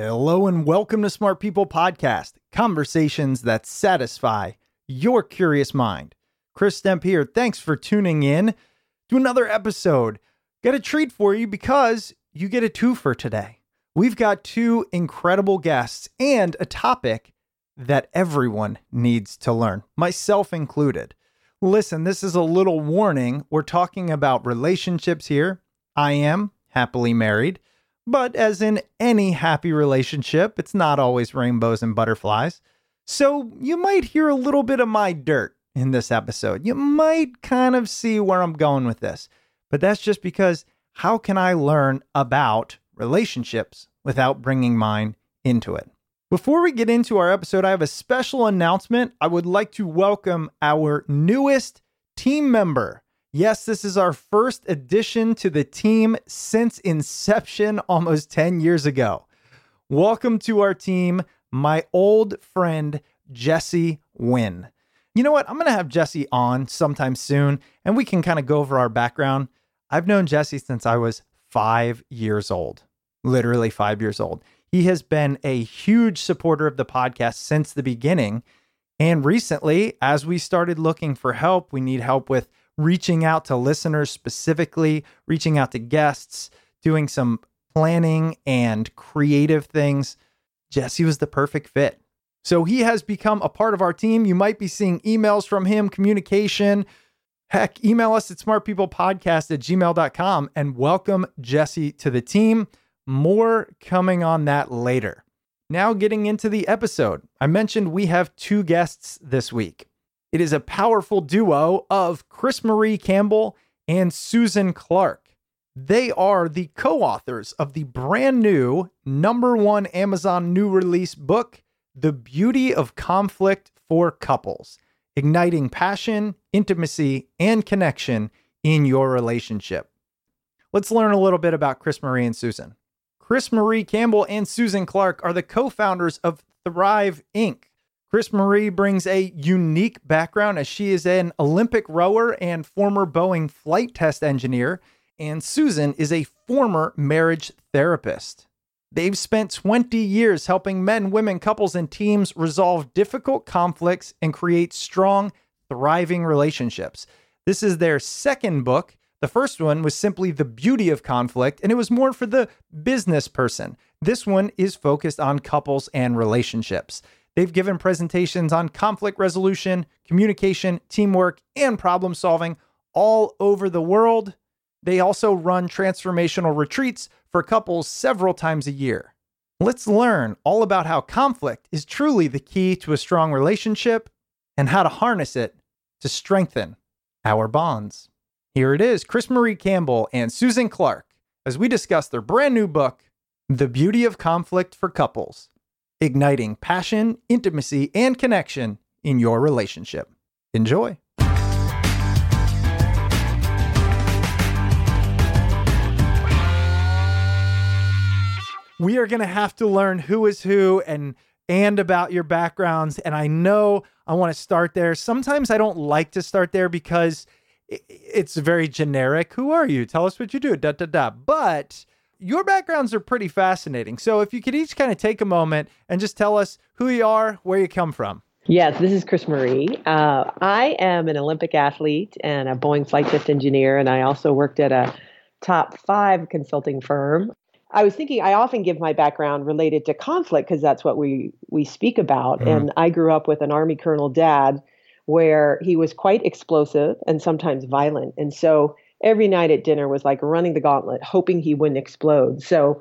Hello and welcome to Smart People Podcast, conversations that satisfy your curious mind. Chris Stemp here. Thanks for tuning in to another episode. Got a treat for you because you get a two for today. We've got two incredible guests and a topic that everyone needs to learn, myself included. Listen, this is a little warning. We're talking about relationships here. I am happily married. But as in any happy relationship, it's not always rainbows and butterflies. So you might hear a little bit of my dirt in this episode. You might kind of see where I'm going with this. But that's just because how can I learn about relationships without bringing mine into it? Before we get into our episode, I have a special announcement. I would like to welcome our newest team member. Yes, this is our first addition to the team since inception almost 10 years ago. Welcome to our team, my old friend, Jesse Wynn. You know what? I'm going to have Jesse on sometime soon and we can kind of go over our background. I've known Jesse since I was five years old, literally five years old. He has been a huge supporter of the podcast since the beginning. And recently, as we started looking for help, we need help with reaching out to listeners specifically, reaching out to guests, doing some planning and creative things. Jesse was the perfect fit. So he has become a part of our team. You might be seeing emails from him, communication. Heck, email us at smartpeoplepodcast at gmail.com and welcome Jesse to the team. More coming on that later. Now, getting into the episode, I mentioned we have two guests this week. It is a powerful duo of CrisMarie Campbell and Susan Clarke. They are the co authors of the brand new number one Amazon new release book, The Beauty of Conflict for Couples, igniting passion, intimacy, and connection in your relationship. Let's learn a little bit about CrisMarie and Susan. CrisMarie Campbell and Susan Clarke are the co founders of Thrive Inc., CrisMarie brings a unique background as she is an Olympic rower and former Boeing flight test engineer, and Susan is a former marriage therapist. They've spent 20 years helping men, women, couples, and teams resolve difficult conflicts and create strong, thriving relationships. This is their second book. The first one was simply The Beauty of Conflict, and it was more for the business person. This one is focused on couples and relationships. They've given presentations on conflict resolution, communication, teamwork, and problem solving all over the world. They also run transformational retreats for couples several times a year. Let's learn all about how conflict is truly the key to a strong relationship and how to harness it to strengthen our bonds. Here it is CrisMarie Campbell and Susan Clarke as we discuss their brand new book, The Beauty of Conflict for Couples Igniting Passion, Intimacy, and Connection in Your Relationship. Enjoy. we are going to have to learn who is who and and about your backgrounds and i know i want to start there. Sometimes i don't like to start there because it's very generic. Who are you? Tell us what you do. Da da da. But your backgrounds are pretty fascinating so if you could each kind of take a moment and just tell us who you are where you come from Yes, this is CrisMarie. Uh, I am an Olympic athlete and a Boeing flight test engineer, and I also worked at a top five consulting firm. I was thinking I often give my background related to conflict because that's what we we speak about. Mm-hmm. And I grew up with an army colonel dad where he was quite explosive and sometimes violent. And so every night at dinner was like running the gauntlet, hoping he wouldn't explode. So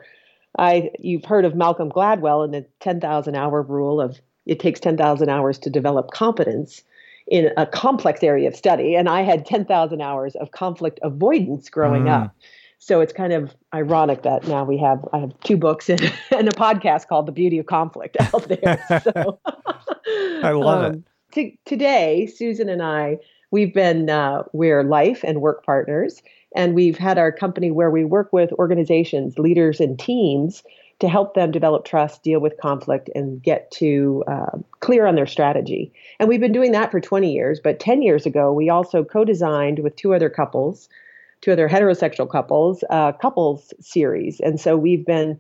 I you've heard of Malcolm Gladwell and the 10,000 hour rule of it takes 10,000 hours to develop competence in a complex area of study and I had 10,000 hours of conflict avoidance growing mm. up. So it's kind of ironic that now we have I have two books and, and a podcast called The Beauty of Conflict out there. So I love um, it. today, Susan and I, we've been uh, we're life and work partners, and we've had our company where we work with organizations, leaders, and teams to help them develop trust, deal with conflict, and get to uh, clear on their strategy. And we've been doing that for 20 years. But 10 years ago, we also co-designed with two other couples two other heterosexual couples, uh, couples series. And so we've been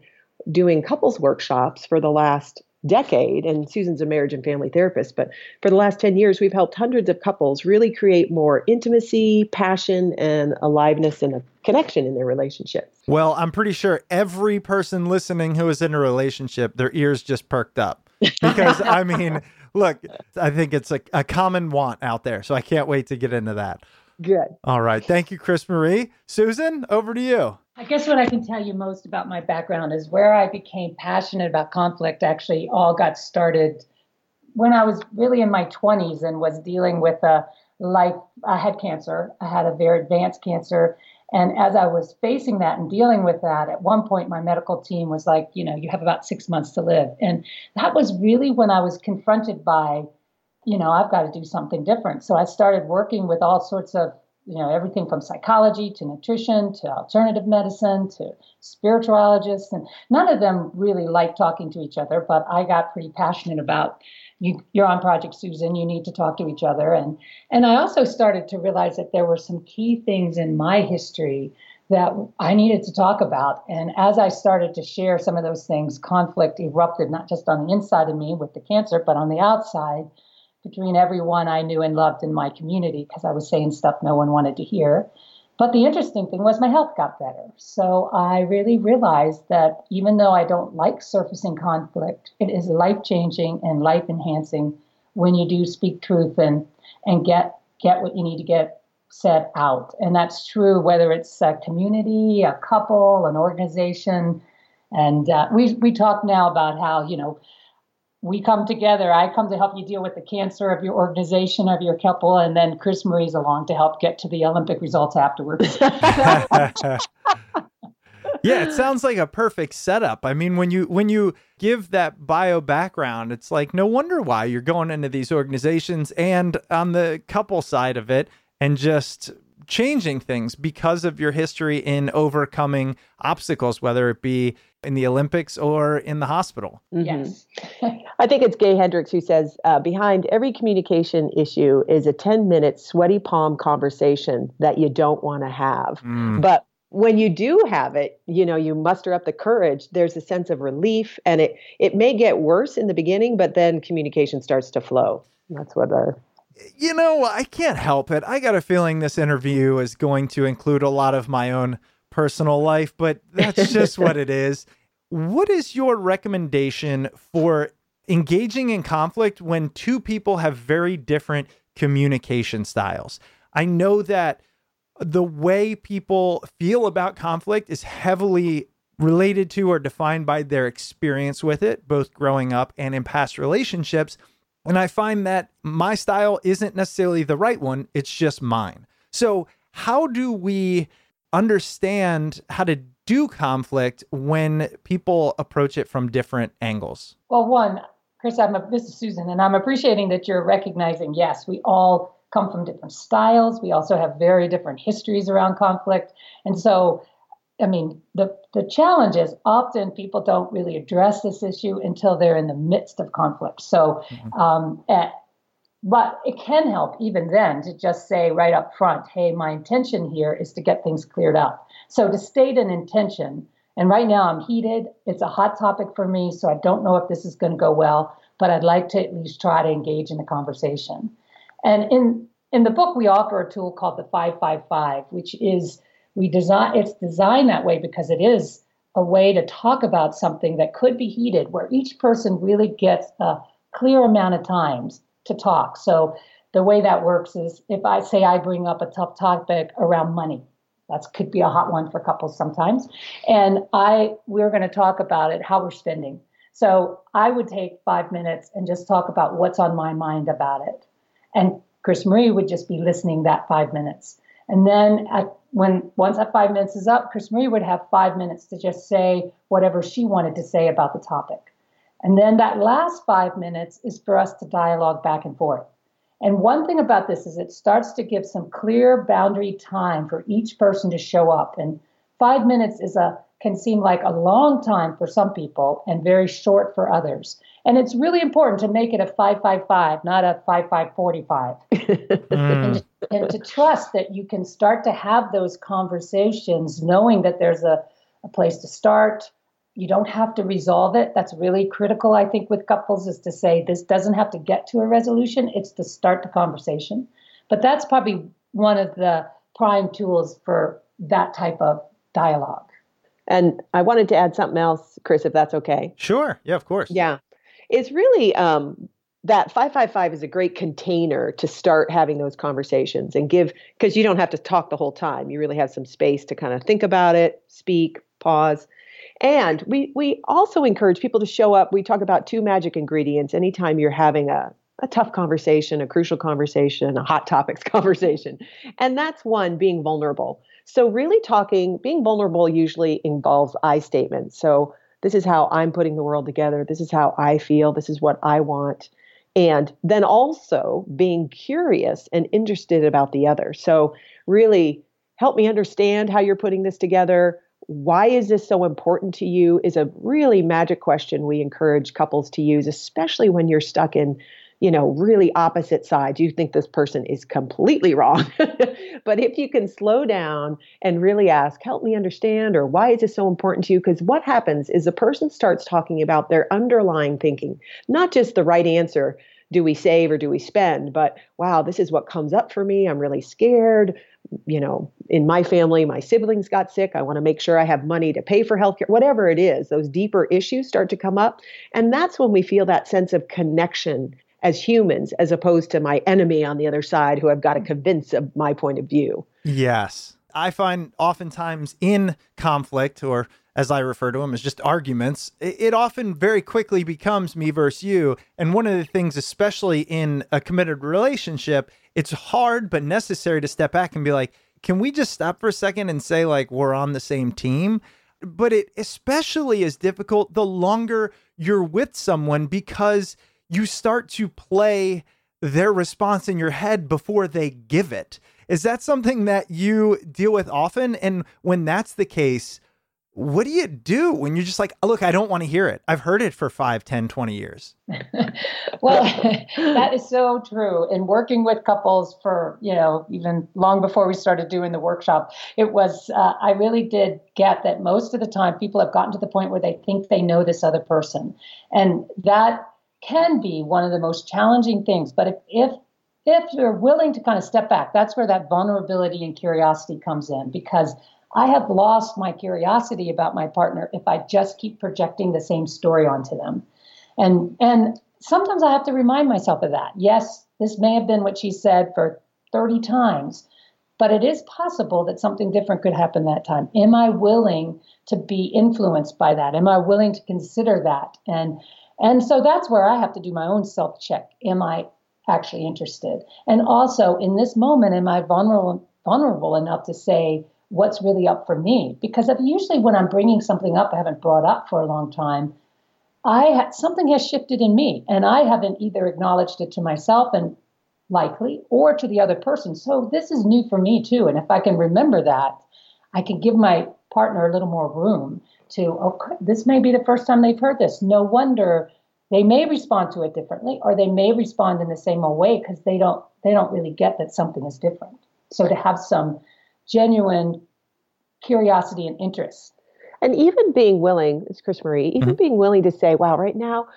doing couples workshops for the last decade. And Susan's a marriage and family therapist, but for the last 10 years, we've helped hundreds of couples really create more intimacy, passion, and aliveness and a connection in their relationships. Well, I'm pretty sure every person listening who is in a relationship, their ears just perked up. Because, I mean, look, I think it's a, a common want out there. So I can't wait to get into that. Good. All right. Thank you, CrisMarie. Susan, over to you. I guess what I can tell you most about my background is where I became passionate about conflict actually all got started when I was really in my 20s and was dealing with a life. I had cancer, I had a very advanced cancer. And as I was facing that and dealing with that, at one point my medical team was like, you know, you have about six months to live. And that was really when I was confronted by you know, I've got to do something different. So I started working with all sorts of, you know, everything from psychology to nutrition to alternative medicine to spiritualists. And none of them really liked talking to each other, but I got pretty passionate about you, you're on Project Susan, you need to talk to each other. And, and I also started to realize that there were some key things in my history that I needed to talk about. And as I started to share some of those things, conflict erupted not just on the inside of me with the cancer, but on the outside between everyone I knew and loved in my community because I was saying stuff no one wanted to hear. But the interesting thing was my health got better. So I really realized that even though I don't like surfacing conflict, it is life changing and life enhancing when you do speak truth and and get get what you need to get said out. And that's true whether it's a community, a couple, an organization. And uh, we we talk now about how you know we come together. I come to help you deal with the cancer of your organization, of your couple, and then CrisMarie's along to help get to the Olympic results afterwards. yeah, it sounds like a perfect setup. I mean, when you when you give that bio background, it's like no wonder why you're going into these organizations and on the couple side of it and just changing things because of your history in overcoming obstacles, whether it be in the Olympics or in the hospital. Mm-hmm. Yes. I think it's Gay Hendricks who says uh, behind every communication issue is a 10 minute sweaty palm conversation that you don't want to have. Mm. But when you do have it, you know, you muster up the courage, there's a sense of relief and it it may get worse in the beginning, but then communication starts to flow. That's what the you know, I can't help it. I got a feeling this interview is going to include a lot of my own personal life, but that's just what it is. What is your recommendation for engaging in conflict when two people have very different communication styles? I know that the way people feel about conflict is heavily related to or defined by their experience with it, both growing up and in past relationships. And I find that my style isn't necessarily the right one, it's just mine. So, how do we understand how to do conflict when people approach it from different angles? Well, one, Chris, I'm a, this is Susan, and I'm appreciating that you're recognizing, yes, we all come from different styles. We also have very different histories around conflict. And so I mean, the, the challenge is often people don't really address this issue until they're in the midst of conflict. So, mm-hmm. um, at, but it can help even then to just say right up front, hey, my intention here is to get things cleared up. So, to state an intention, and right now I'm heated, it's a hot topic for me, so I don't know if this is going to go well, but I'd like to at least try to engage in the conversation. And in in the book, we offer a tool called the 555, which is we design it's designed that way because it is a way to talk about something that could be heated where each person really gets a clear amount of times to talk. So the way that works is if i say i bring up a tough topic around money that could be a hot one for couples sometimes and i we're going to talk about it how we're spending. So i would take five minutes and just talk about what's on my mind about it. And chris marie would just be listening that five minutes and then at, when once that five minutes is up, CrisMarie would have five minutes to just say whatever she wanted to say about the topic. And then that last five minutes is for us to dialogue back and forth. And one thing about this is it starts to give some clear boundary time for each person to show up. And five minutes is a can seem like a long time for some people and very short for others. And it's really important to make it a 555, not a 5545. mm. And, and, to trust that you can start to have those conversations knowing that there's a, a place to start. You don't have to resolve it. That's really critical, I think, with couples is to say this doesn't have to get to a resolution, it's to start the conversation. But that's probably one of the prime tools for that type of dialogue. And I wanted to add something else, Chris, if that's okay. Sure. Yeah, of course. Yeah. It's really um, that 555 is a great container to start having those conversations and give, because you don't have to talk the whole time. You really have some space to kind of think about it, speak, pause. And we, we also encourage people to show up. We talk about two magic ingredients anytime you're having a, a tough conversation, a crucial conversation, a hot topics conversation. And that's one, being vulnerable. So, really talking, being vulnerable usually involves I statements. So, this is how I'm putting the world together. This is how I feel. This is what I want. And then also being curious and interested about the other. So, really help me understand how you're putting this together. Why is this so important to you? Is a really magic question we encourage couples to use, especially when you're stuck in you know, really opposite sides. You think this person is completely wrong. but if you can slow down and really ask, help me understand, or why is this so important to you? Because what happens is the person starts talking about their underlying thinking, not just the right answer. Do we save or do we spend? But wow, this is what comes up for me. I'm really scared. You know, in my family, my siblings got sick. I want to make sure I have money to pay for healthcare, whatever it is. Those deeper issues start to come up. And that's when we feel that sense of connection as humans as opposed to my enemy on the other side who I've got to mm. convince of my point of view. Yes. I find oftentimes in conflict, or as I refer to them as just arguments, it often very quickly becomes me versus you. And one of the things, especially in a committed relationship, it's hard but necessary to step back and be like, can we just stop for a second and say, like, we're on the same team? But it especially is difficult the longer you're with someone because you start to play their response in your head before they give it. Is that something that you deal with often? And when that's the case, what do you do when you're just like, oh, look, I don't want to hear it? I've heard it for 5, 10, 20 years. well, that is so true. In working with couples for, you know, even long before we started doing the workshop, it was, uh, I really did get that most of the time people have gotten to the point where they think they know this other person. And that can be one of the most challenging things. But if, if if you're willing to kind of step back, that's where that vulnerability and curiosity comes in because I have lost my curiosity about my partner if I just keep projecting the same story onto them. And and sometimes I have to remind myself of that. Yes, this may have been what she said for 30 times, but it is possible that something different could happen that time. Am I willing to be influenced by that? Am I willing to consider that? And and so that's where I have to do my own self check. Am I actually interested? And also in this moment, am I vulnerable vulnerable enough to say what's really up for me? Because usually when I'm bringing something up I haven't brought up for a long time, I ha- something has shifted in me, and I haven't either acknowledged it to myself and likely or to the other person. So this is new for me too. And if I can remember that, I can give my partner a little more room to, okay, this may be the first time they've heard this. No wonder they may respond to it differently or they may respond in the same old way because they don't they don't really get that something is different. So to have some genuine curiosity and interest. And even being willing, it's CrisMarie, even mm-hmm. being willing to say, wow, right now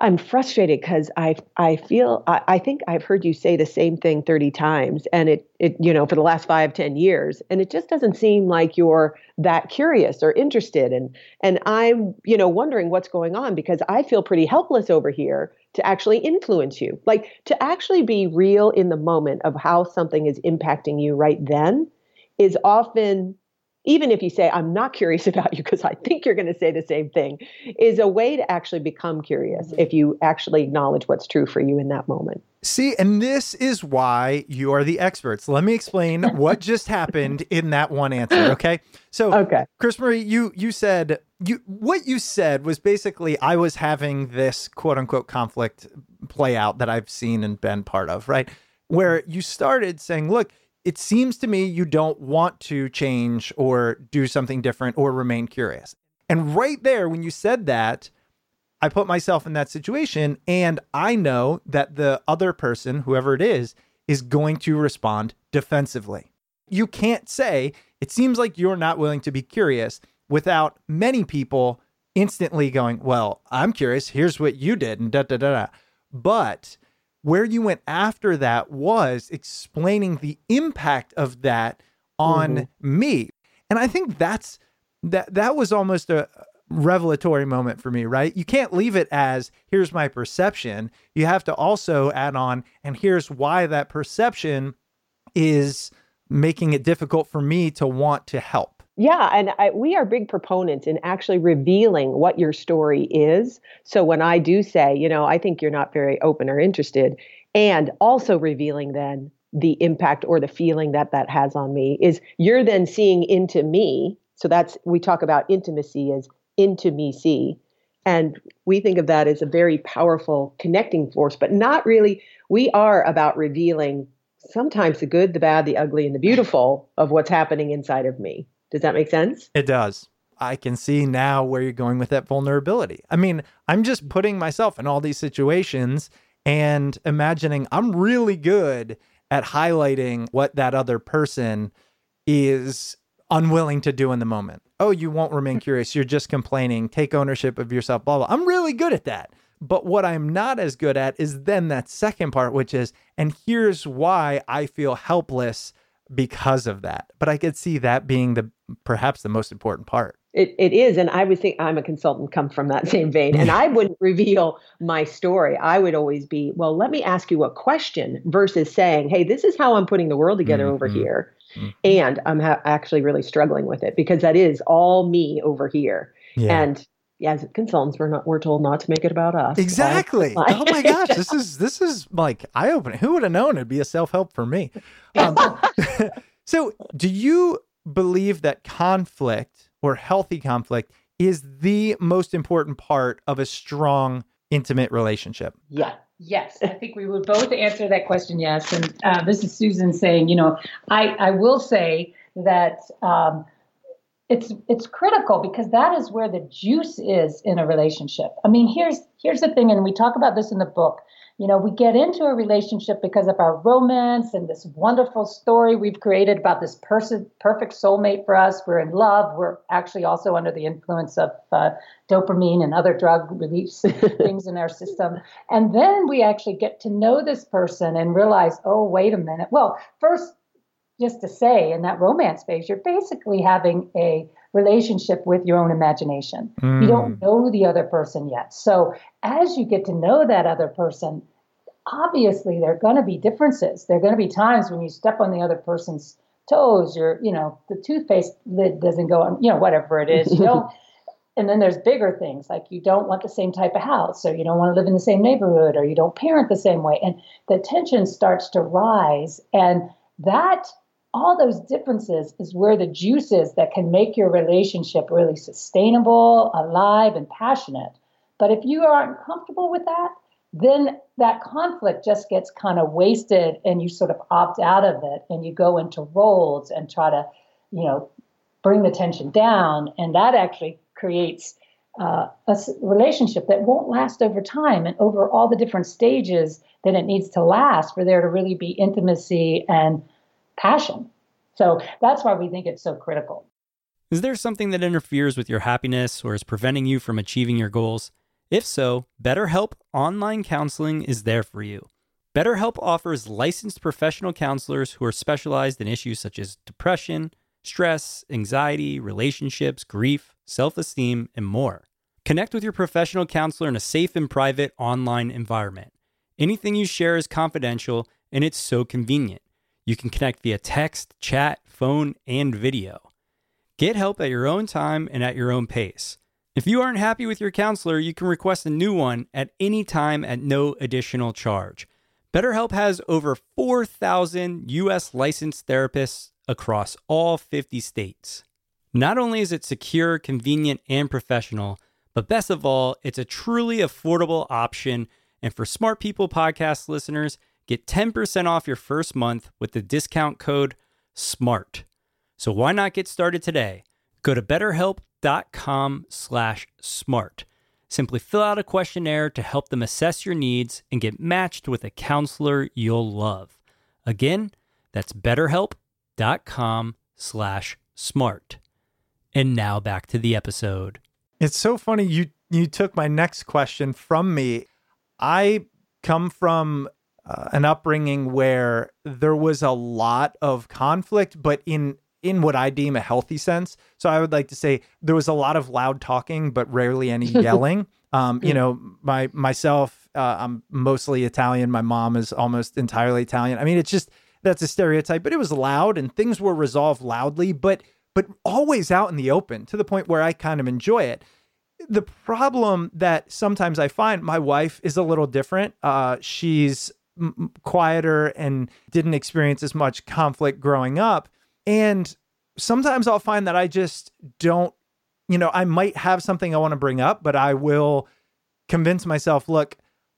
I'm frustrated because I I feel I, I, think I've heard you say the same thing 30 times and it it you know for the last five ten years and it just doesn't seem like you're that curious or interested and and I'm you know wondering what's going on because I feel pretty helpless over here to actually influence you like to actually be real in the moment of how something is impacting you right then is often even if you say, I'm not curious about you because I think you're going to say the same thing, is a way to actually become curious mm-hmm. if you actually acknowledge what's true for you in that moment. See, and this is why you are the experts. Let me explain what just happened in that one answer, okay? So, okay. CrisMarie, you you said you what you said was basically I was having this quote unquote conflict play out that I've seen and been part of, right? Where you started saying, "Look, it seems to me you don't want to change or do something different or remain curious. And right there, when you said that, I put myself in that situation and I know that the other person, whoever it is, is going to respond defensively. You can't say, it seems like you're not willing to be curious without many people instantly going, well, I'm curious. Here's what you did and da da da da. But where you went after that was explaining the impact of that on mm-hmm. me. And I think that's that that was almost a revelatory moment for me, right? You can't leave it as here's my perception. You have to also add on and here's why that perception is making it difficult for me to want to help. Yeah, and I, we are big proponents in actually revealing what your story is. So when I do say, you know, I think you're not very open or interested, and also revealing then the impact or the feeling that that has on me is you're then seeing into me. So that's we talk about intimacy as into me see. And we think of that as a very powerful connecting force, but not really. We are about revealing sometimes the good, the bad, the ugly, and the beautiful of what's happening inside of me. Does that make sense? It does. I can see now where you're going with that vulnerability. I mean, I'm just putting myself in all these situations and imagining I'm really good at highlighting what that other person is unwilling to do in the moment. Oh, you won't remain mm-hmm. curious. You're just complaining. Take ownership of yourself, blah, blah. I'm really good at that. But what I'm not as good at is then that second part, which is, and here's why I feel helpless because of that. But I could see that being the perhaps the most important part. It, it is. And I would think I'm a consultant, come from that same vein. And I wouldn't reveal my story. I would always be, well, let me ask you a question versus saying, hey, this is how I'm putting the world together mm-hmm. over here. Mm-hmm. And I'm ha- actually really struggling with it because that is all me over here. Yeah. And yeah, as consultants, we're not we're told not to make it about us. Exactly. oh my gosh, this is this is like eye opening. Who would have known it'd be a self help for me? Um, so, do you believe that conflict or healthy conflict is the most important part of a strong intimate relationship? Yeah. Yes, I think we would both answer that question. Yes, and uh, this is Susan saying, you know, I I will say that. Um, it's it's critical because that is where the juice is in a relationship. I mean, here's here's the thing, and we talk about this in the book. You know, we get into a relationship because of our romance and this wonderful story we've created about this person, perfect soulmate for us. We're in love. We're actually also under the influence of uh, dopamine and other drug release things in our system. And then we actually get to know this person and realize, oh, wait a minute. Well, first, just to say in that romance phase, you're basically having a relationship with your own imagination. Mm. You don't hmm. know the other person yet. So as you get to know that other person, obviously there are going to be differences. There are going to be times when you step on the other person's toes, your, you know, the toothpaste lid doesn't go on, you know, whatever it is. You don't and then there's bigger things like you don't want the same type of house or you don't want to live in the same neighborhood or you don't parent the same way and the tension starts to rise and that all those differences is where the juice is that can make your relationship really sustainable alive and passionate. But if you aren't comfortable with that then that conflict just gets kind of wasted and you sort of opt out of it and you go into roles and try to you know bring the tension down. And that actually creates uh, a relationship that won't last over time and over all the different stages that it needs to last for there to really be intimacy and passion. So that's why we think it's so critical. Is there something that interferes with your happiness or is preventing you from achieving your goals? If so, BetterHelp Online Counseling is there for you. BetterHelp offers licensed professional counselors who are specialized in issues such as depression, stress, anxiety, relationships, grief, self esteem, and more. Connect with your professional counselor in a safe and private online environment. Anything you share is confidential, and it's so convenient. You can connect via text, chat, phone, and video. Get help at your own time and at your own pace. If you aren't happy with your counselor, you can request a new one at any time at no additional charge. BetterHelp has over 4,000 US licensed therapists across all 50 states. Not only is it secure, convenient, and professional, but best of all, it's a truly affordable option. And for Smart People podcast listeners, get 10% off your first month with the discount code SMART. So why not get started today? Go to betterhelp.com slash smart. Simply fill out a questionnaire to help them assess your needs and get matched with a counselor you'll love. Again, that's betterhelp.com slash smart. And now back to the episode. It's so funny you you took my next question from me. I come from uh, an upbringing where there was a lot of conflict, but in in what I deem a healthy sense. So I would like to say there was a lot of loud talking, but rarely any yelling. um, you know, my myself, uh, I'm mostly Italian. My mom is almost entirely Italian. I mean, it's just that's a stereotype, but it was loud and things were resolved loudly. But but always out in the open to the point where I kind of enjoy it. The problem that sometimes I find my wife is a little different. Uh, she's quieter and didn't experience as much conflict growing up. And sometimes I'll find that I just don't, you know, I might have something I want to bring up, but I will convince myself, look,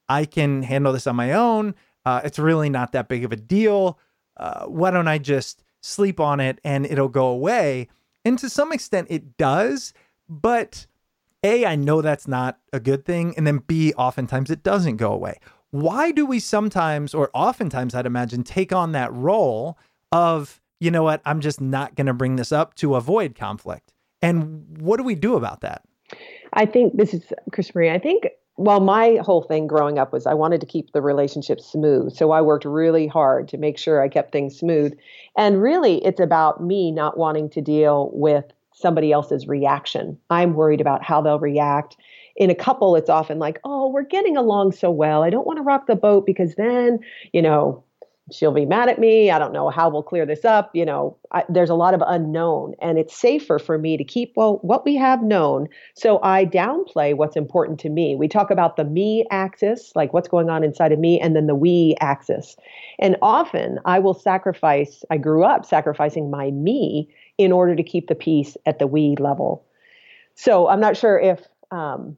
I can handle this on my own. Uh, it's really not that big of a deal. Uh, why don't I just sleep on it and it'll go away. And to some extent, it does. But A, I know that's not a good thing. And then B, oftentimes it doesn't go away. Why do we sometimes, or oftentimes, I'd imagine, take on that role of, you know what, I'm just not going to bring this up to avoid conflict? And what do we do about that? I think this is CrisMarie. I think well, my whole thing growing up was I wanted to keep the relationship smooth. So I worked really hard to make sure I kept things smooth. And really, it's about me not wanting to deal with somebody else's reaction. I'm worried about how they'll react. In a couple, it's often like, oh, we're getting along so well. I don't want to rock the boat because then, you know, she'll be mad at me. I don't know how we'll clear this up. You know, I, there's a lot of unknown, and it's safer for me to keep well what we have known. So I downplay what's important to me. We talk about the me axis, like what's going on inside of me, and then the we axis. And often I will sacrifice. I grew up sacrificing my me in order to keep the peace at the we level. So I'm not sure if um,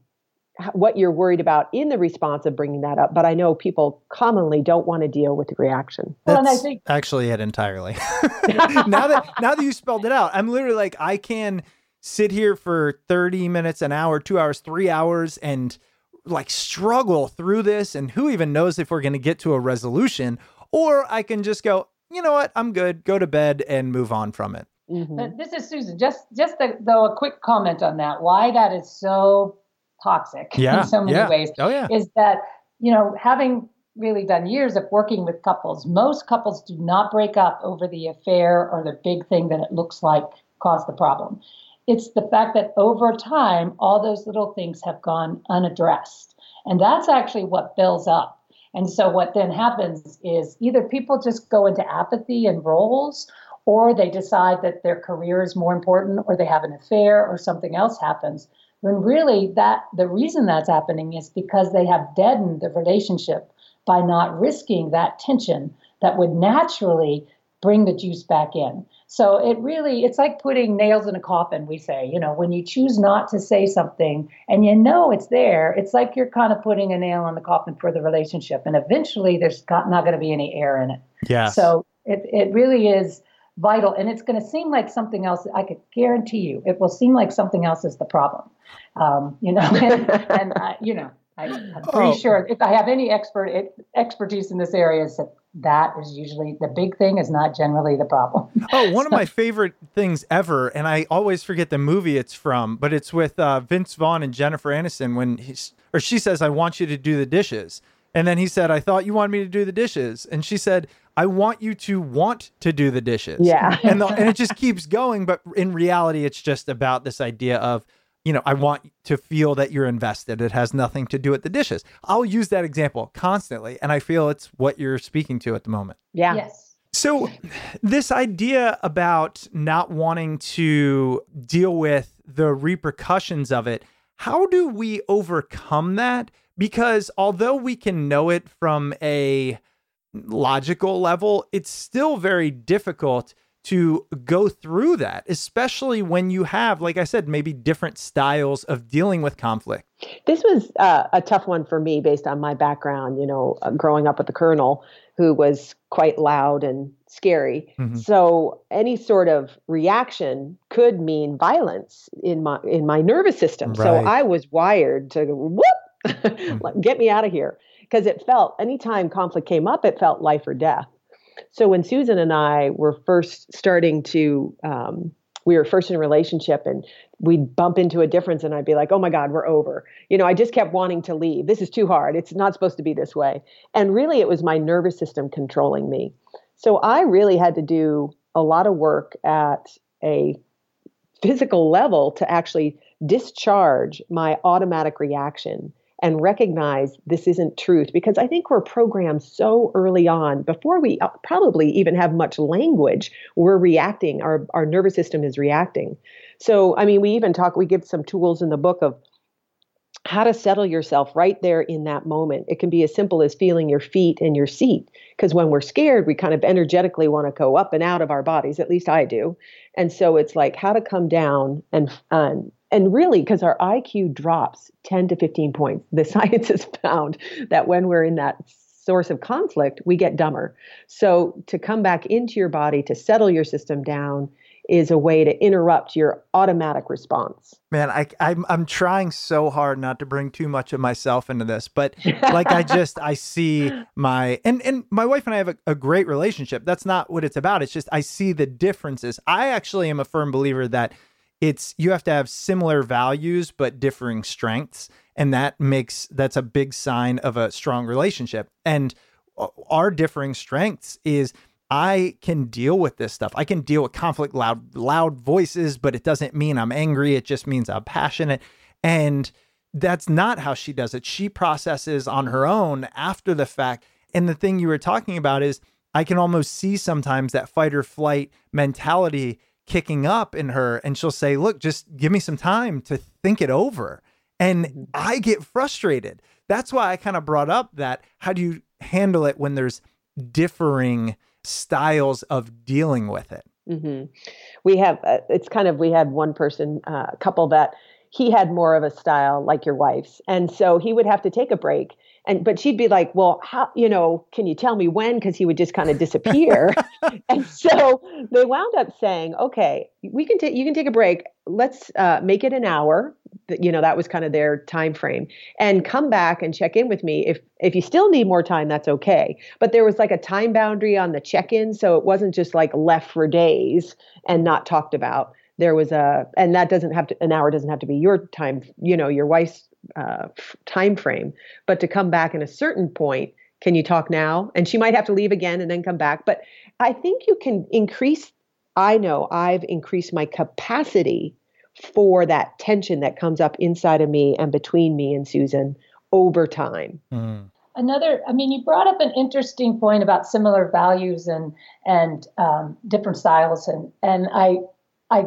what you're worried about in the response of bringing that up. But I know people commonly don't want to deal with the reaction. That's well, and I think actually it entirely. now that now that you spelled it out, I'm literally like I can sit here for 30 minutes, an hour, two hours, three hours, and like struggle through this. And who even knows if we're going to get to a resolution? Or I can just go, you know what, I'm good. Go to bed and move on from it. Mm-hmm. This is Susan. Just just a, though a quick comment on that. Why that is so toxic yeah, in so many yeah. ways oh, yeah. is that you know having really done years of working with couples most couples do not break up over the affair or the big thing that it looks like caused the problem it's the fact that over time all those little things have gone unaddressed and that's actually what builds up and so what then happens is either people just go into apathy and roles or they decide that their career is more important, or they have an affair, or something else happens. When really that the reason that's happening is because they have deadened the relationship by not risking that tension that would naturally bring the juice back in. So it really, it's like putting nails in a coffin, we say. You know, when you choose not to say something and you know it's there, it's like you're kind of putting a nail on the coffin for the relationship. And eventually there's not going to be any air in it. Yeah. So it, it really is vital. And it's going to seem like something else. I could guarantee you it will seem like something else is the problem. Um, you know, and, and I, you know, I, am pretty Oh. sure if I have any expert expertise in this area, is that that is usually the big thing is not generally the problem. Oh, one of my favorite things ever, and I always forget the movie it's from, but it's with uh, Vince Vaughn and Jennifer Aniston when he's or she says, "I want you to do the dishes," and then he said, "I thought you wanted me to do the dishes," and she said, "I want you to want to do the dishes." Yeah. and the, and it just keeps going, but in reality, it's just about this idea of. You know, I want to feel that you're invested. It has nothing to do with the dishes. I'll use that example constantly, and I feel it's what you're speaking to at the moment. Yeah. Yes. So, this idea about not wanting to deal with the repercussions of it, how do we overcome that? Because although we can know it from a logical level, it's still very difficult to go through that, especially when you have, like I said, maybe different styles of dealing with conflict. This was uh, a tough one for me based on my background, you know, uh, growing up with the colonel who was quite loud and scary. Mhm. So any sort of reaction could mean violence in my in my nervous system. So I was wired to whoop, like, get me out of here because it felt anytime conflict came up, it felt life or death. So when Susan and I were first starting to, um, we were first in a relationship and we'd bump into a difference and I'd be like, oh my God, we're over. You know, I just kept wanting to leave. This is too hard. It's not supposed to be this way. And really, it was my nervous system controlling me. So I really had to do a lot of work at a physical level to actually discharge my automatic reaction and recognize this isn't truth because I think we're programmed so early on before we uh, probably even have much language we're reacting our our nervous system is reacting so I mean we even talk we give some tools in the book of how to settle yourself right there in that moment. It can be as simple as feeling your feet in your seat. Because when we're scared, we kind of energetically want to go up and out of our bodies. At least I do. And so it's like how to come down and um, and really because our IQ drops 10 to 15 points. The science has found that when we're in that source of conflict, we get dumber. So to come back into your body, to settle your system down, is a way to interrupt your automatic response. Man, I, I'm I'm trying so hard not to bring too much of myself into this, but like I just I see my and and my wife and I have a, a great relationship. That's not what it's about. It's just I see the differences. I actually am a firm believer that it's you have to have similar values but differing strengths, and that makes that's a big sign of a strong relationship. And our differing strengths is I can deal with this stuff. I can deal with conflict, loud, loud voices, but it doesn't mean I'm angry. It just means I'm passionate. And that's not how she does it. She processes on her own after the fact. And the thing you were talking about is I can almost see sometimes that fight or flight mentality kicking up in her. And she'll say, Look, just give me some time to think it over. And I get frustrated. That's why I kind of brought up that how do you handle it when there's differing styles of dealing with it? Mm-hmm. We have, uh, it's kind of, we had one person, uh, couple that he had more of a style like your wife's. And so he would have to take a break. And, but she'd be like, well, how, you know, can you tell me when? Cause he would just kind of disappear. and so they wound up saying, okay, we can take, you can take a break. Let's uh, make it an hour. You know, that was kind of their time frame and come back and check in with me. If, if you still need more time, that's okay. But there was like a time boundary on the check-in. So it wasn't just like left for days and not talked about. There was a, and that doesn't have to, an hour doesn't have to be your time, you know, your wife's uh, time frame, but to come back in a certain point, can you talk now? And she might have to leave again and then come back. But I think you can increase, I know I've increased my capacity for that tension that comes up inside of me and between me and Susan over time. Mm. another i mean you brought up an interesting point about similar values and and um, different styles and and i i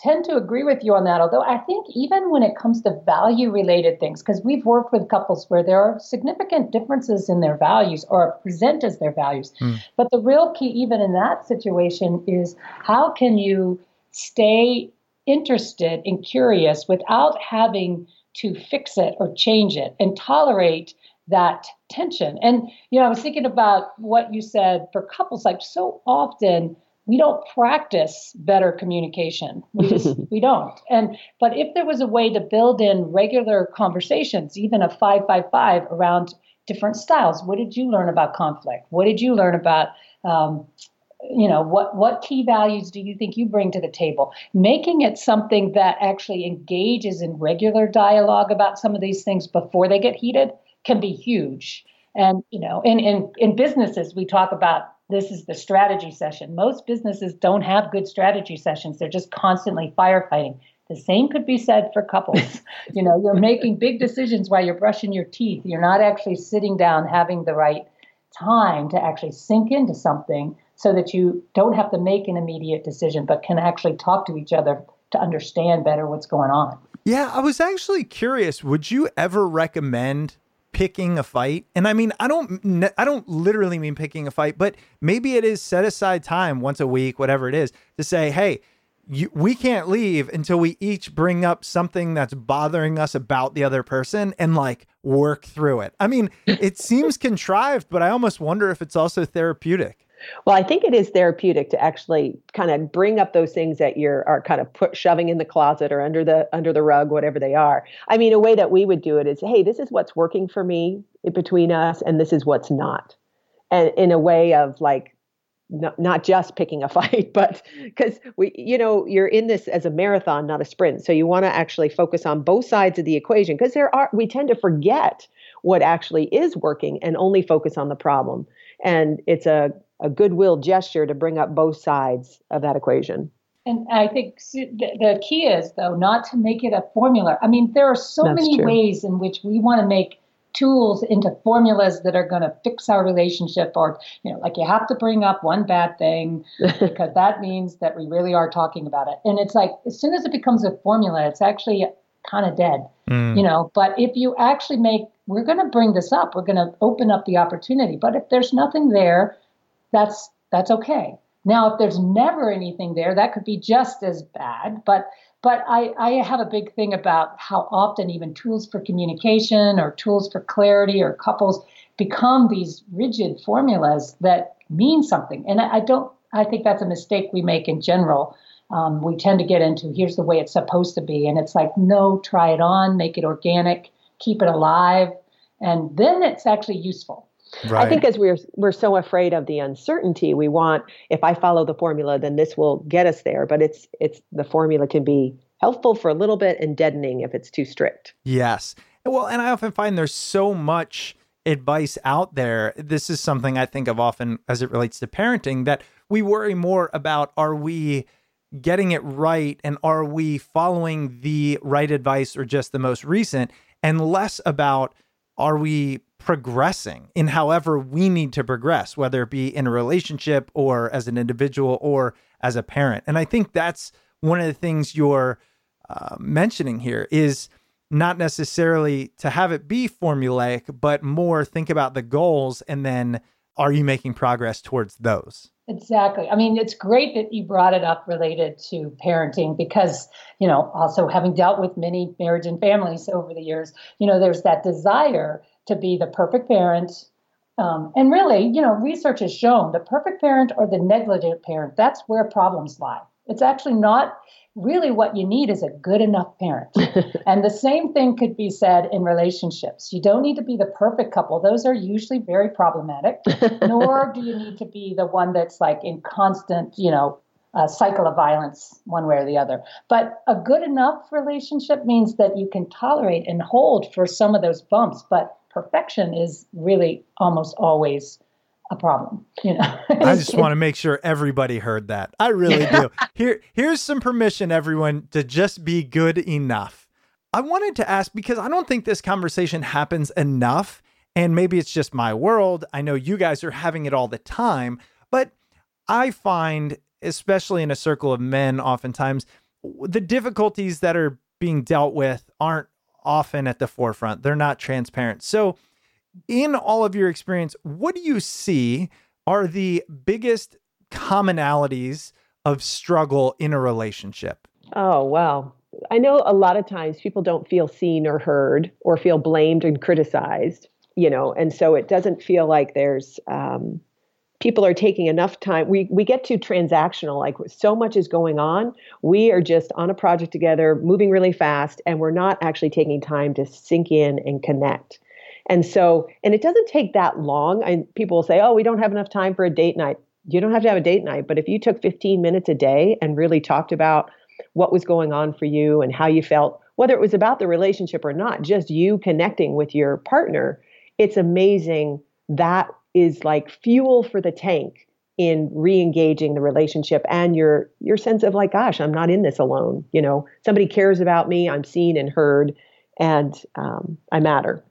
tend to agree with you on that although i think even when it comes to value related things because we've worked with couples where there are significant differences in their values or present as their values mm. but the real key even in that situation is how can you stay interested and curious without having to fix it or change it and tolerate that tension. And, you know, I was thinking about what you said for couples, like so often we don't practice better communication. We just, we don't. And, but if there was a way to build in regular conversations, even a 555 around different styles, what did you learn about conflict? What did you learn about, um, you know what what key values do you think you bring to the table making it something that actually engages in regular dialogue about some of these things before they get heated can be huge. And you know, in in in businesses, we talk about this is the strategy session. Most businesses don't have good strategy sessions. They're just constantly firefighting. The same could be said for couples. you know, you're making big decisions while you're brushing your teeth. You're not actually sitting down having the right time to actually sink into something so that you don't have to make an immediate decision but can actually talk to each other to understand better what's going on. Yeah, I was actually curious. Would you ever recommend picking a fight. And i mean i don't i don't literally mean picking a fight but maybe it is set aside time once a week whatever it is to say hey you, we can't leave until we each bring up something that's bothering us about the other person and like work through it. I mean it seems contrived but i almost wonder if it's also therapeutic well, I think it is therapeutic to actually kind of bring up those things that you're are kind of put shoving in the closet or under the under the rug, whatever they are. I mean, a way that we would do it is, hey, this is what's working for me between us, and this is what's not, and in a way of like not, not just picking a fight, but because we, you know, you're in this as a marathon, not a sprint. So you want to actually focus on both sides of the equation because there are, we tend to forget what actually is working and only focus on the problem. And it's a a goodwill gesture to bring up both sides of that equation. And I think the key is, though, not to make it a formula. I mean, there are so That's many true. ways in which we want to make tools into formulas that are going to fix our relationship or you know like you have to bring up one bad thing because that means that we really are talking about it and it's like as soon as it becomes a formula it's actually kind of dead mm. you know but if you actually make we're going to bring this up we're going to open up the opportunity but if there's nothing there that's that's okay. Now, if there's never anything there, that could be just as bad. But but I, I have a big thing about how often even tools for communication or tools for clarity or couples become these rigid formulas that mean something. And I, I don't I think that's a mistake we make in general. Um, we tend to get into here's the way it's supposed to be, and it's like no, try it on, make it organic, keep it alive, and then it's actually useful. Right. I think as we're we're so afraid of the uncertainty, we want if I follow the formula, then this will get us there. But it's it's the formula can be helpful for a little bit and deadening if it's too strict. Yes. Well, and I often find there's so much advice out there. This is something I think of often as it relates to parenting that we worry more about are we getting it right and are we following the right advice or just the most recent and less about are we progressing in however we need to progress, whether it be in a relationship or as an individual or as a parent. And I think that's one of the things you're uh, mentioning here is not necessarily to have it be formulaic, but more think about the goals and then are you making progress towards those? Exactly. I mean, it's great that you brought it up related to parenting because, you know, also having dealt with many marriage and families over the years, you know, there's that desire to be the perfect parent. Um, and really, you know, research has shown the perfect parent or the negligent parent, that's where problems lie. It's actually not really what you need is a good enough parent. and the same thing could be said in relationships. You don't need to be the perfect couple, those are usually very problematic, nor do you need to be the one that's like in constant, you know, uh, cycle of violence one way or the other. But a good enough relationship means that you can tolerate and hold for some of those bumps, but perfection is really almost always a problem you know i just want to make sure everybody heard that i really do here here's some permission everyone to just be good enough i wanted to ask because i don't think this conversation happens enough And maybe it's just my world. I know you guys are having it all the time, but I find, especially in a circle of men, oftentimes the difficulties that are being dealt with aren't often at the forefront. They're not transparent. So, in all of your experience, what do you see are the biggest commonalities of struggle in a relationship? Oh, well, I know a lot of times people don't feel seen or heard or feel blamed and criticized, you know, and so it doesn't feel like there's um, people are taking enough time. We we get too transactional, like so much is going on. We are just on a project together, moving really fast, and we're not actually taking time to sink in and connect. And so, and it doesn't take that long. And people will say, "Oh, we don't have enough time for a date night." You don't have to have a date night, but if you took 15 minutes a day and really talked about what was going on for you and how you felt, whether it was about the relationship or not, just you connecting with your partner, it's amazing that is like fuel for the tank in re-engaging the relationship and your your sense of like gosh i'm not in this alone you know somebody cares about me i'm seen and heard and um, i matter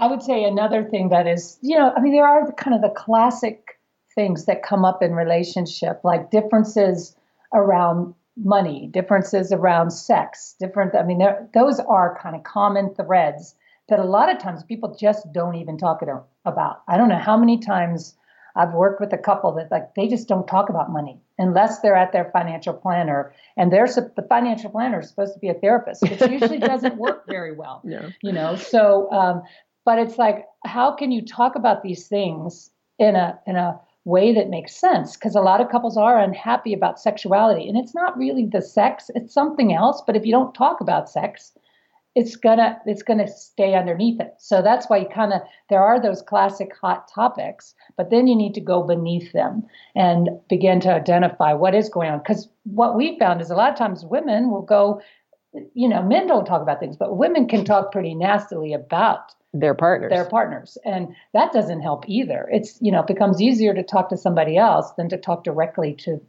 i would say another thing that is you know i mean there are the, kind of the classic things that come up in relationship like differences around money differences around sex different i mean those are kind of common threads that a lot of times people just don't even talk about. I don't know how many times I've worked with a couple that like they just don't talk about money unless they're at their financial planner and they're the financial planner is supposed to be a therapist, which usually doesn't work very well. Yeah. You know, so um, but it's like how can you talk about these things in a in a way that makes sense because a lot of couples are unhappy about sexuality and it's not really the sex it's something else but if you don't talk about sex it's gonna it's gonna stay underneath it. So that's why you kind of there are those classic hot topics, but then you need to go beneath them and begin to identify what is going on. Because what we found is a lot of times women will go, you know, men don't talk about things, but women can talk pretty nastily about their partners their partners and that doesn't help either it's you know it becomes easier to talk to somebody else than to talk directly to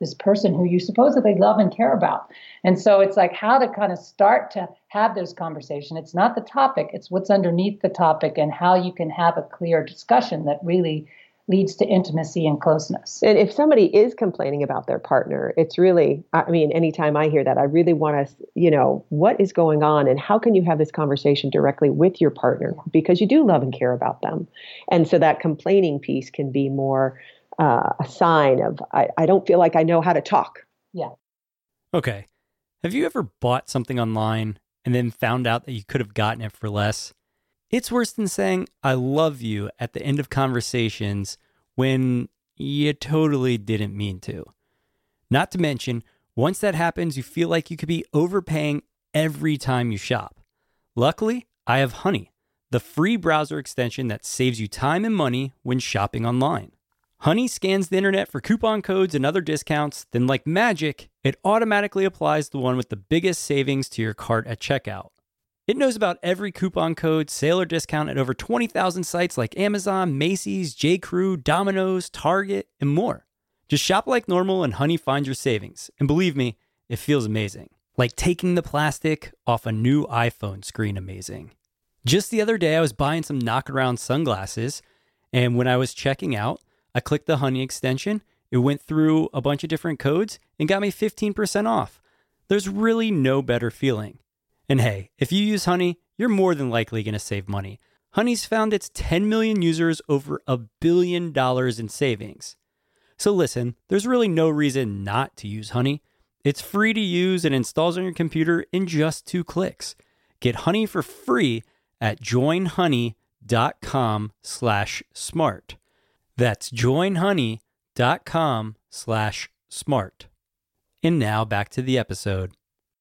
this person who you supposedly love and care about. And so it's like how to kind of start to have those conversations. It's not the topic, it's what's underneath the topic and how you can have a clear discussion that really leads to intimacy and closeness. And if somebody is complaining about their partner, it's really, I mean, anytime I hear that, I really want to, you know, what is going on and how can you have this conversation directly with your partner because you do love and care about them. And so that complaining piece can be more uh, a sign of I, I don't feel like I know how to talk. Yeah. Okay. Have you ever bought something online and then found out that you could have gotten it for less? It's worse than saying I love you at the end of conversations when you totally didn't mean to. Not to mention, once that happens, you feel like you could be overpaying every time you shop. Luckily, I have Honey, the free browser extension that saves you time and money when shopping online. Honey scans the internet for coupon codes and other discounts, then, like magic, it automatically applies the one with the biggest savings to your cart at checkout. It knows about every coupon code, sale, or discount at over 20,000 sites like Amazon, Macy's, J.Crew, Domino's, Target, and more. Just shop like normal and Honey finds your savings. And believe me, it feels amazing. Like taking the plastic off a new iPhone screen amazing. Just the other day, I was buying some knockaround sunglasses, and when I was checking out, I clicked the Honey extension. It went through a bunch of different codes and got me 15% off. There's really no better feeling. And hey, if you use Honey, you're more than likely going to save money. Honey's found its 10 million users over a billion dollars in savings. So listen, there's really no reason not to use Honey. It's free to use and installs on your computer in just two clicks. Get Honey for free at joinhoney.com slash smart. That's joinhoney.com slash smart. And now back to the episode.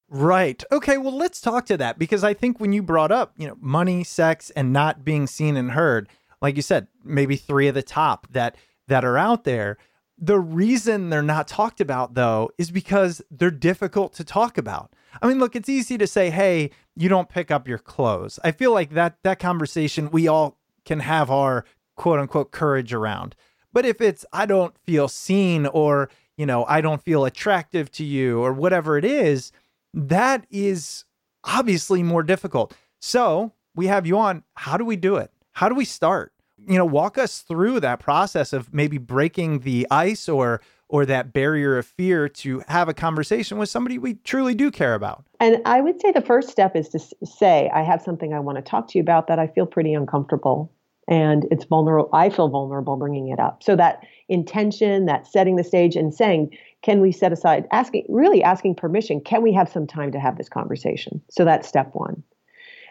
Right. Okay, well let's talk to that because I think when you brought up, you know, money, sex and not being seen and heard, like you said, maybe 3 of the top that that are out there, the reason they're not talked about though is because they're difficult to talk about. I mean, look, it's easy to say, "Hey, you don't pick up your clothes." I feel like that that conversation we all can have our quote unquote courage around. But if it's, I don't feel seen or, you know, I don't feel attractive to you or whatever it is, that is obviously more difficult. So we have you on. How do we do it? how do we start? You know, walk us through that process of maybe breaking the ice or or that barrier of fear to have a conversation with somebody we truly do care about. And I would say the first step is to say, I have something I want to talk to you about that I feel pretty uncomfortable and it's vulnerable i feel vulnerable bringing it up so that intention that setting the stage and saying can we set aside asking really asking permission can we have some time to have this conversation? So that's step one.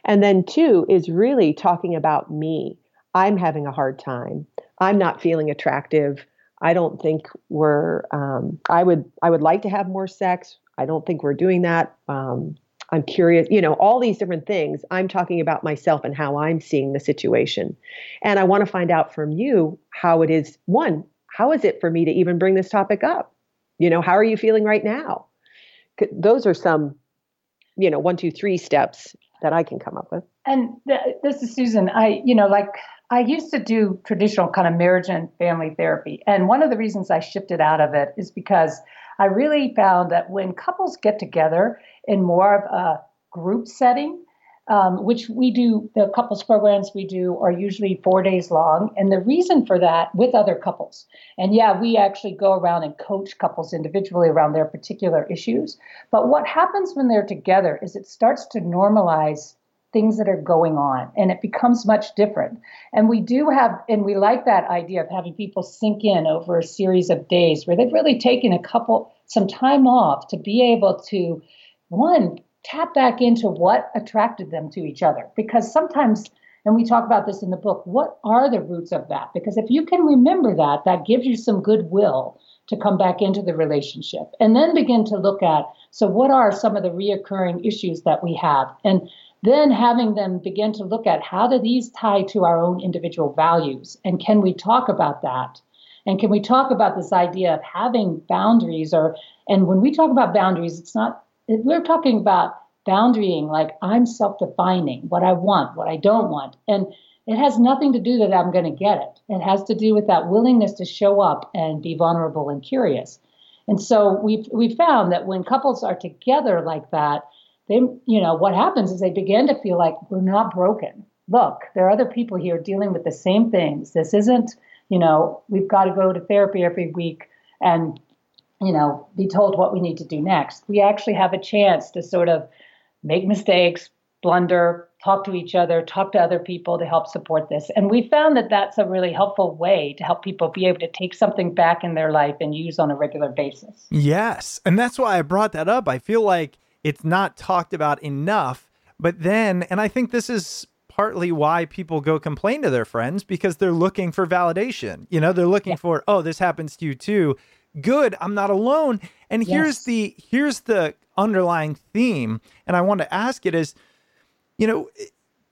And then two is really talking about me. I'm having a hard time. I'm not feeling attractive. I don't think we're um, i would i would like to have more sex. I don't think we're doing that. Um, I'm curious, you know, all these different things. I'm talking about myself and how I'm seeing the situation. And I want to find out from you how it is one, how is it for me to even bring this topic up? You know, how are you feeling right now? Those are some, you know, one, two, three steps that I can come up with. And th- this is Susan. I, you know, like I used to do traditional kind of marriage and family therapy. And one of the reasons I shifted out of it is because I really found that when couples get together in more of a group setting, um, which we do, the couples programs we do are usually four days long. And the reason for that with other couples. And yeah, we actually go around and coach couples individually around their particular issues. But what happens when they're together is it starts to normalize things that are going on and it becomes much different and we do have and we like that idea of having people sink in over a series of days where they've really taken a couple some time off to be able to one tap back into what attracted them to each other. Because sometimes and we talk about this in the book what are the roots of that? Because if you can remember that that gives you some goodwill to come back into the relationship and then begin to look at so what are some of the reoccurring issues that we have? And then having them begin to look at how do these tie to our own individual values? And can we talk about that? And can we talk about this idea of having boundaries or and when we talk about boundaries it's not we're talking about boundarying like i'm self-defining what i want what i don't want. And it has nothing to do that i'm going to get it. It has to do with that willingness to show up and be vulnerable and curious. And so we've we found that when couples are together like that they you know what happens is they begin to feel like we're not broken. Look there are other people here dealing with the same things. This isn't you know we've got to go to therapy every week and you know, be told what we need to do next. We actually have a chance to sort of make mistakes, blunder, talk to each other, talk to other people to help support this. And we found that that's a really helpful way to help people be able to take something back in their life and use on a regular basis. Yes. And that's why I brought that up. I feel like it's not talked about enough. But then, and I think this is partly why people go complain to their friends because they're looking for validation. You know, they're looking yeah. for, oh, this happens to you too good i'm not alone. And yes. here's the here's the underlying theme and i want to ask it is you know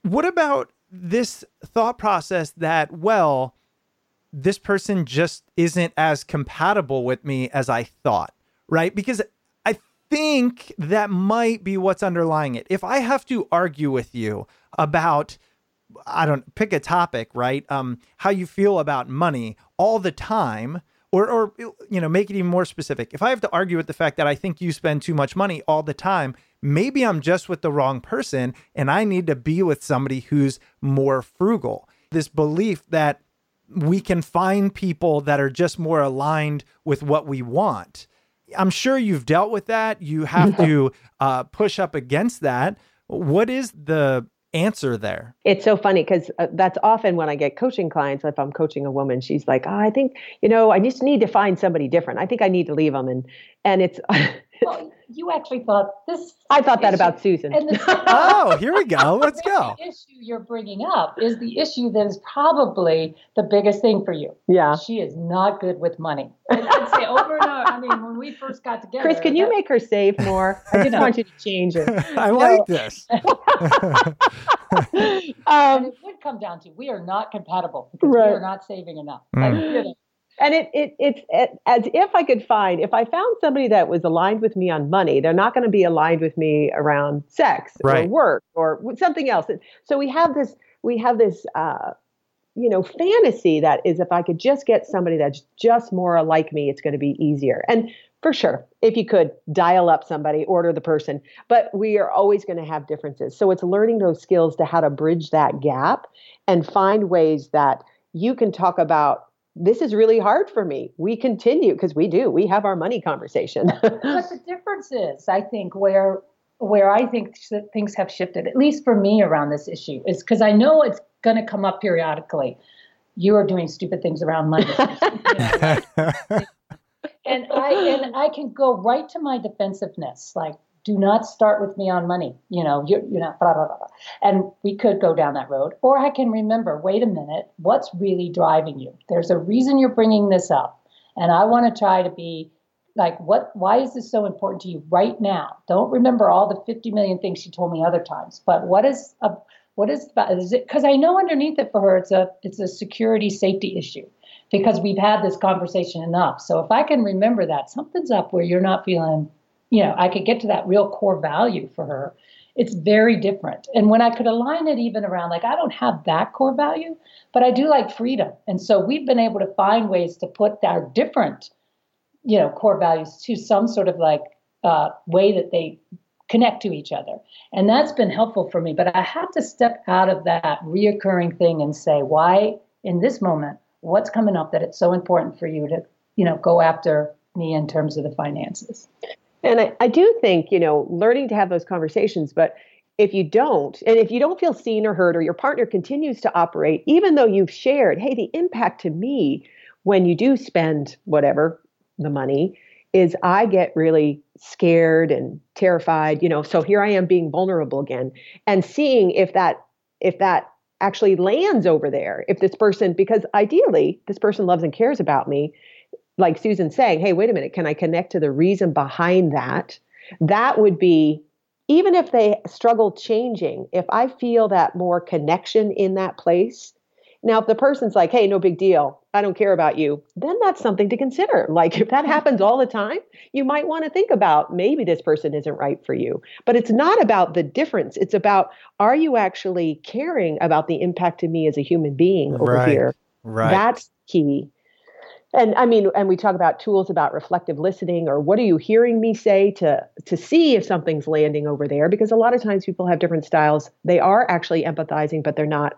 what about this thought process that well this person just isn't as compatible with me as i thought right? Because i think that might be what's underlying it. If i have to argue with you about i don't pick a topic right? Um how you feel about money all the time or or you know make it even more specific. If i have to argue with the fact that i think you spend too much money all the time maybe i'm just with the wrong person and i need to be with somebody who's more frugal. This belief that we can find people that are just more aligned with what we want. I'm sure you've dealt with that. You have to uh, push up against that. What is the answer there. It's so funny because uh, that's often when I get coaching clients. If I'm coaching a woman, she's like, oh, "I think you know, I just need to find somebody different. I think I need to leave them." And and it's well, you actually thought this. I thought that about Susan. oh, here we go. Let's go. The issue you're bringing up is the issue that is probably the biggest thing for you. Yeah. She is not good with money. I'd say over and over. I mean, when we first got together. Chris, can you make her save more? I just want you to change it. I like this. um, it would come down to we are not compatible because right. we are not saving enough. Mm. Like, you know, and it, it it's it, as if I could find if I found somebody that was aligned with me on money, they're not going to be aligned with me around sex right. or work or something else. So we have this we have this uh, you know fantasy that is if I could just get somebody that's just more like me, it's going to be easier. And for sure. If you could dial up somebody, order the person, but we are always going to have differences. So it's learning those skills to how to bridge that gap and find ways that you can talk about this is really hard for me. We continue because we do. We have our money conversation. but the difference is, I think, where where I think things have shifted, at least for me around this issue, is because I know it's going to come up periodically. You are doing stupid things around money. and I and I can go right to my defensiveness, like do not start with me on money. You know, you you know, blah blah blah. And we could go down that road, or I can remember. Wait a minute, what's really driving you? There's a reason you're bringing this up, and I want to try to be like, what? Why is this so important to you right now? Don't remember all the 50 million things she told me other times, but what is a what is is it? Because I know underneath it for her, it's a it's a security safety issue because we've had this conversation enough. So if I can remember that something's up where you're not feeling, you know, I could get to that real core value for her. It's very different. And when I could align it even around, like, I don't have that core value, but I do like freedom. And so we've been able to find ways to put our different, you know, core values to some sort of like uh, way that they connect to each other. And that's been helpful for me. But I have to step out of that reoccurring thing and say, why in this moment what's coming up that it's so important for you to, you know, go after me in terms of the finances. And I, I do think, you know, learning to have those conversations, but if you don't, and if you don't feel seen or heard, or your partner continues to operate, even though you've shared, hey, the impact to me when you do spend whatever the money is I get really scared and terrified, you know. So here I am being vulnerable again and seeing if that if that actually lands over there if this person because ideally this person loves and cares about me. Like susan saying hey wait a minute can i connect to the reason behind that? That would be even if they struggle changing if i feel that more connection in that place now, if the person's like, hey, no big deal, I don't care about you, then that's something to consider. Like, if that happens all the time, you might want to think about maybe this person isn't right for you. But it's not about the difference. It's about are you actually caring about the impact to me as a human being over right. here? Right. That's key. And I mean, and we talk about tools about reflective listening or what are you hearing me say to to see if something's landing over there because a lot of times people have different styles. They are actually empathizing, but they're not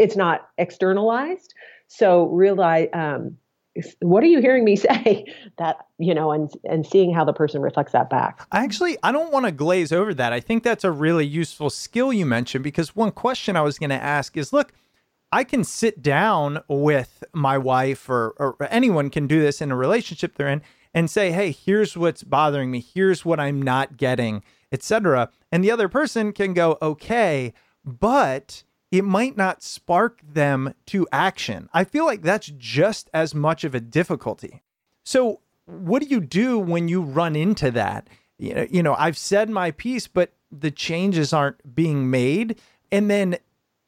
it's not externalized. So realize um, what are you hearing me say that you know and and seeing how the person reflects that back? I actually i don't want to glaze over that. I think that's a really useful skill you mentioned because one question i was going to ask is look i can sit down with my wife or, or anyone can do this in a relationship they're in and say hey here's what's bothering me. Here's what i'm not getting etc and the other person can go okay but it might not spark them to action. I feel like that's just as much of a difficulty. So, what do you do when you run into that? You know, you know, I've said my piece, but the changes aren't being made. And then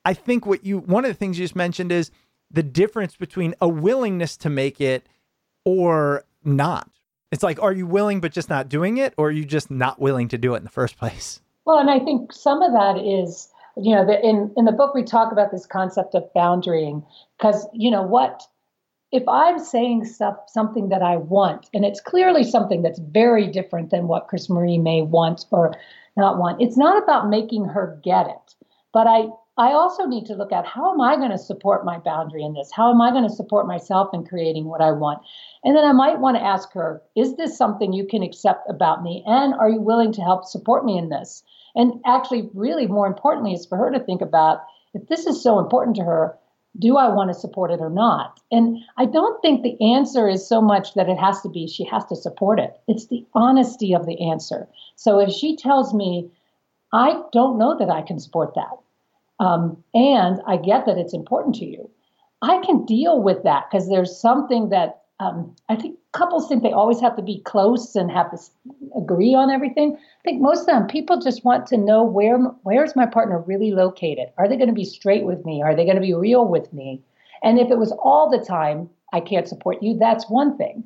I think what you one of the things you just mentioned is the difference between a willingness to make it or not. It's like, are you willing but just not doing it, or are you just not willing to do it in the first place? Well, and I think some of that is you know, the, in in the book we talk about this concept of boundarying because you know what, if I'm saying stuff, something that I want, and it's clearly something that's very different than what CrisMarie may want or not want, it's not about making her get it, but I. I also need to look at how am I going to support my boundary in this? How am I going to support myself in creating what I want? And then I might want to ask her, is this something you can accept about me? And are you willing to help support me in this? And actually, really more importantly, is for her to think about if this is so important to her, do I want to support it or not? And I don't think the answer is so much that it has to be she has to support it. It's the honesty of the answer. So if she tells me, I don't know that I can support that, um, and I get that it's important to you, I can deal with that because there's something that um, I think couples think they always have to be close and have to agree on everything. I think most of them people just want to know where where's my partner really located. Are they going to be straight with me? Are they going to be real with me? And if it was all the time, I can't support you. That's one thing.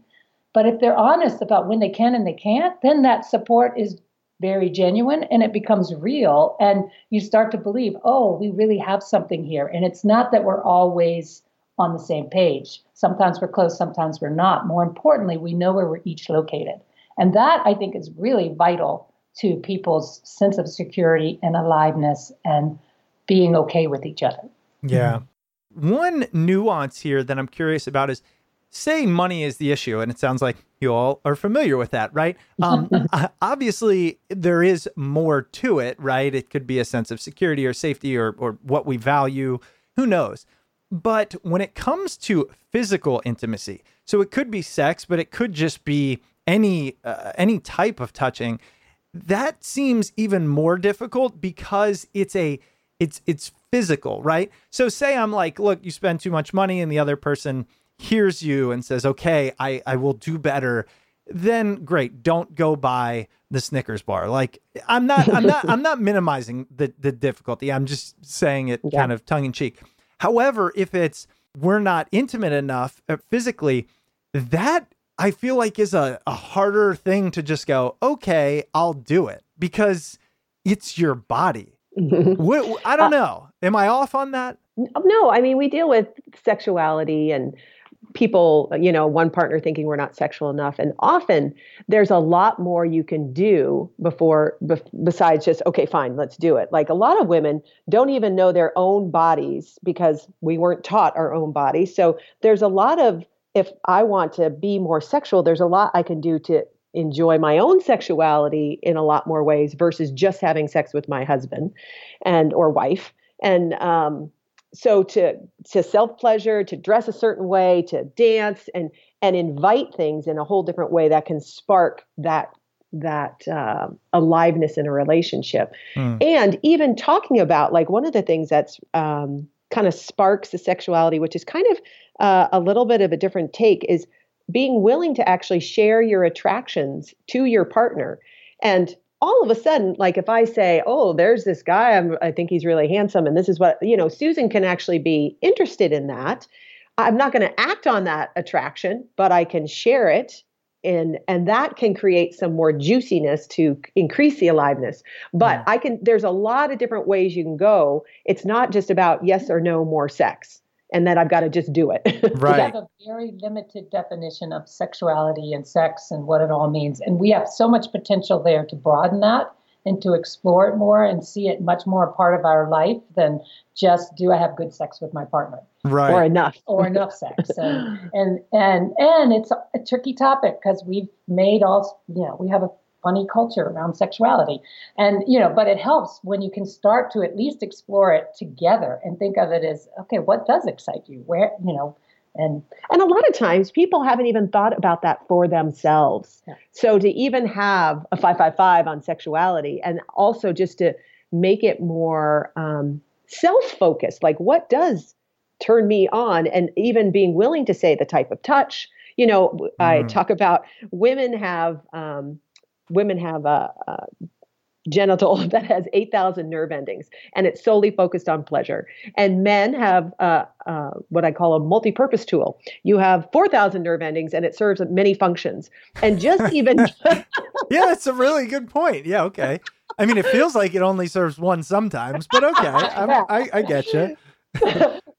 But if they're honest about when they can and they can't, then that support is very genuine and it becomes real. And you start to believe, oh, we really have something here. And it's not that we're always on the same page. Sometimes we're close, sometimes we're not. More importantly, we know where we're each located. And that I think is really vital to people's sense of security and aliveness and being okay with each other. Yeah. One nuance here that I'm curious about is say money is the issue, and it sounds like you all are familiar with that, right? Um, obviously, there is more to it, right? It could be a sense of security or safety or, or what we value, who knows? But when it comes to physical intimacy, so it could be sex, but it could just be any uh, any type of touching. That seems even more difficult because it's a it's it's physical, right? So say I'm like, look, you spend too much money, and the other person hears you and says, okay, I I will do better. Then great, don't go buy the Snickers bar. Like I'm not I'm not I'm not minimizing the the difficulty. I'm just saying it Yeah. kind of tongue in cheek. However, if it's we're not intimate enough uh, physically, that I feel like is a, a harder thing to just go, okay, I'll do it because it's your body. I don't know. Am I off on that? No, I mean, we deal with sexuality and people, you know, one partner thinking we're not sexual enough. And often there's a lot more you can do before, bef- besides just, okay, fine, let's do it. Like a lot of women don't even know their own bodies because we weren't taught our own bodies. So there's a lot of, if I want to be more sexual, there's a lot I can do to enjoy my own sexuality in a lot more ways versus just having sex with my husband and or wife and um, so to to self pleasure to dress a certain way to dance and and invite things in a whole different way that can spark that that uh, aliveness in a relationship Hmm. and even talking about like one of the things that's um, kind of sparks the sexuality which is kind of uh, a little bit of a different take is being willing to actually share your attractions to your partner and all of a sudden like if i say oh there's this guy I'm, i think he's really handsome and this is what you know susan can actually be interested in that i'm not going to act on that attraction but i can share it and and that can create some more juiciness to increase the aliveness. But mm. i can there's a lot of different ways you can go. It's not just about yes or no more sex and that i've got to just do it Right. We have a very limited definition of sexuality and sex and what it all means. And we have so much potential there to broaden that and to explore it more and see it much more a part of our life than just do I have good sex with my partner Right. or enough or enough sex. And and and and it's a tricky topic because we've made all you know, we have a funny culture around sexuality. And you know, but it helps when you can start to at least explore it together and think of it as okay, what does excite you? Where you know, and And a lot of times people haven't even thought about that for themselves. Yeah. So to even have a 555 on sexuality and also just to make it more um, self focused, like what does turn me on? And even being willing to say the type of touch. You know, I Mhm. talk about women have. Um, Women have a, a genital that has 8,000 nerve endings and it's solely focused on pleasure. And men have uh, uh, what I call a multi purpose tool. You have 4,000 nerve endings and it serves many functions. And just even, yeah, that's a really good point. Yeah, okay. I mean, it feels like it only serves one sometimes, but okay. I'm, I, I get you.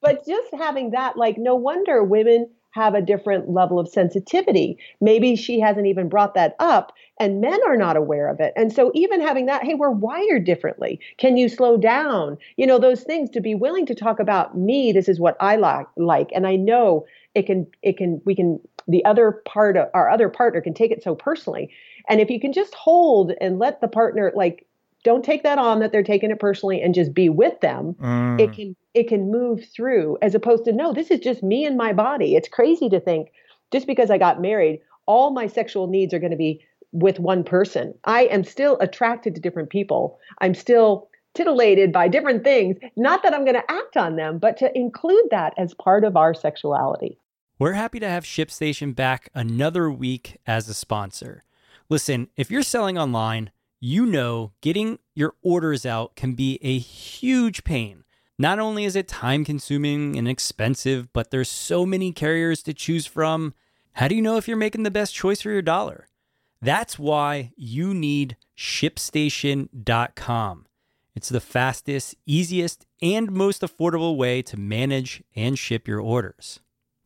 but just having that, like, no wonder women have a different level of sensitivity. Maybe she hasn't even brought that up, and men are not aware of it. And so, even having that, hey, we're wired differently. Can you slow down? You know, those things to be willing to talk about me. This is what I like, like, and I know it can, it can, we can. The other part of our other partner can take it so personally, and if you can just hold and let the partner like. Don't take that on that they're taking it personally and just be with them. Mm. it can it can move through as opposed to no this is just me and my body. It's crazy to think just because i got married all my sexual needs are going to be with one person. I am still attracted to different people. I'm still titillated by different things. Not that i'm going to act on them but to include that as part of our sexuality. We're happy to have ShipStation back another week as a sponsor. Listen, if you're selling online, you know getting your orders out can be a huge pain. Not only is it time consuming and expensive, but there's so many carriers to choose from. How do you know if you're making the best choice for your dollar? That's why you need ShipStation.com. It's the fastest, easiest, and most affordable way to manage and ship your orders.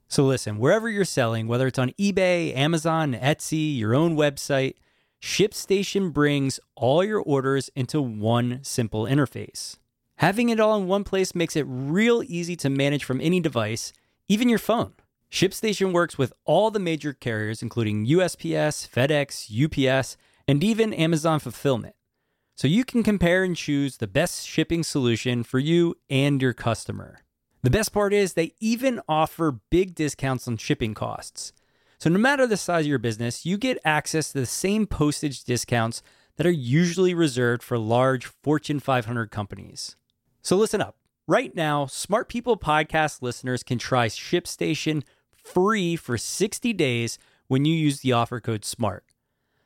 So listen, wherever you're selling, whether it's on eBay, Amazon, Etsy, your own website, ShipStation brings all your orders into one simple interface. Having it all in one place makes it real easy to manage from any device, even your phone. ShipStation works with all the major carriers, including USPS, FedEx, UPS, and even Amazon Fulfillment. So you can compare and choose the best shipping solution for you and your customer. The best part is they even offer big discounts on shipping costs. So no matter the size of your business, you get access to the same postage discounts that are usually reserved for large Fortune 500 companies. So listen up. Right now, Smart People podcast listeners can try ShipStation free for 60 days when you use the offer code SMART.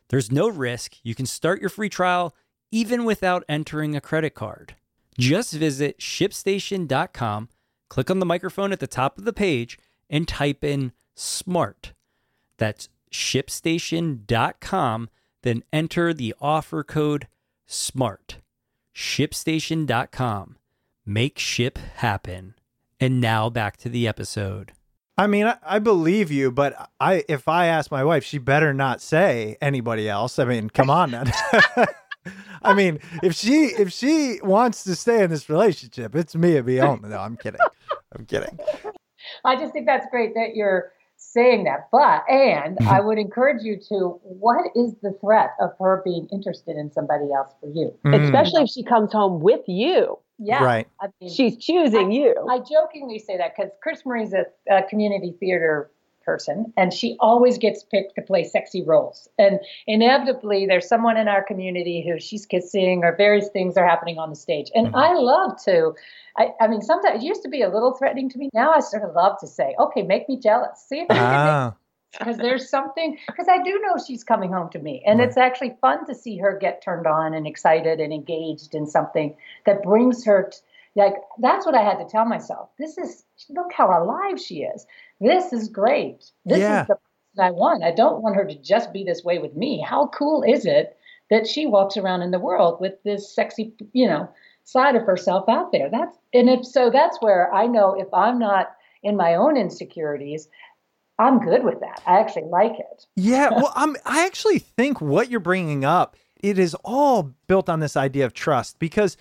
There's no risk. You can start your free trial even without entering a credit card. Just visit shipstation.com, click on the microphone at the top of the page, and type in SMART. That's shipstation.com, then enter the offer code SMART. Shipstation.com. Make ship happen. And now back to the episode. I mean, I, I believe you, but I if I ask my wife, she better not say anybody else. I mean, come on, man. I mean, if she if she wants to stay in this relationship, it's me and Beyond. No, I'm kidding. I'm kidding. I just think that's great that you're saying that. But and I would encourage you to what is the threat of her being interested in somebody else for you? Mm. Especially if she comes home with you. Yeah. Right. I mean, She's choosing you. I jokingly say that because CrisMarie's a, a community theater person, and she always gets picked to play sexy roles. And inevitably, there's someone in our community who she's kissing, or various things are happening on the stage. And Mhm. I love to. I, I mean, sometimes it used to be a little threatening to me. Now I sort of love to say, "Okay, make me jealous. See if you can Ah, because there's something because I do know she's coming home to me, and Right. it's actually fun to see her get turned on and excited and engaged in something that brings her. T- like that's what I had to tell myself. This is look how alive she is. This is great. This Yeah. is the person I want. I don't want her to just be this way with me. How cool is it that she walks around in the world with this sexy, you know, side of herself out there? That's and if so, that's where I know if I'm not in my own insecurities, I'm good with that. I actually like it. yeah. Well, I'm. I actually think what you're bringing up, it is all built on this idea of trust. Because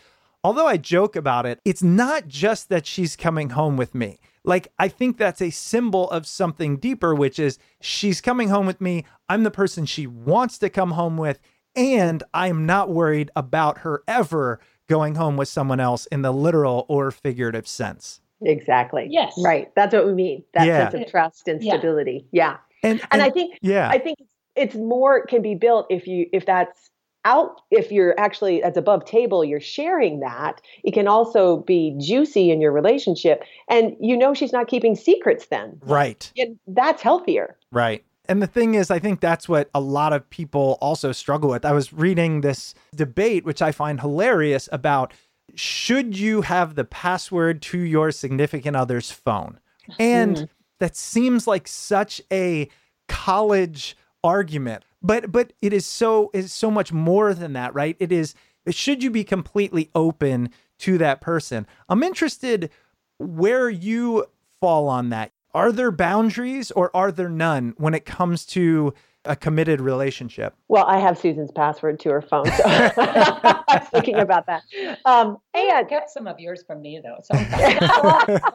although I joke about it, it's not just that she's coming home with me. Like I think that's a symbol of something deeper, which is she's coming home with me. I'm the person she wants to come home with, and I'm not worried about her ever going home with someone else in the literal or figurative sense. Exactly. Yes. Right. That's what we mean. That Yeah. sense of trust and Yeah. stability. Yeah. And And I think yeah, I think it's more can be built if you if that's out if you're actually that's above table you're sharing that it can also be juicy in your relationship and you know she's not keeping secrets then right. and that's healthier Right. And the thing is, I think that's what a lot of people also struggle with. I was reading this debate, which I find hilarious, about should you have the password to your significant other's phone? And hmm. that seems like such a college argument. But but it is so is so much more than that, right? It is should you be completely open to that person? I'm interested where you fall on that. Are there boundaries or are there none when it comes to a committed relationship? well i have susan's password to her phone so i was thinking about that um And and get some of yours from me though. Sometimes.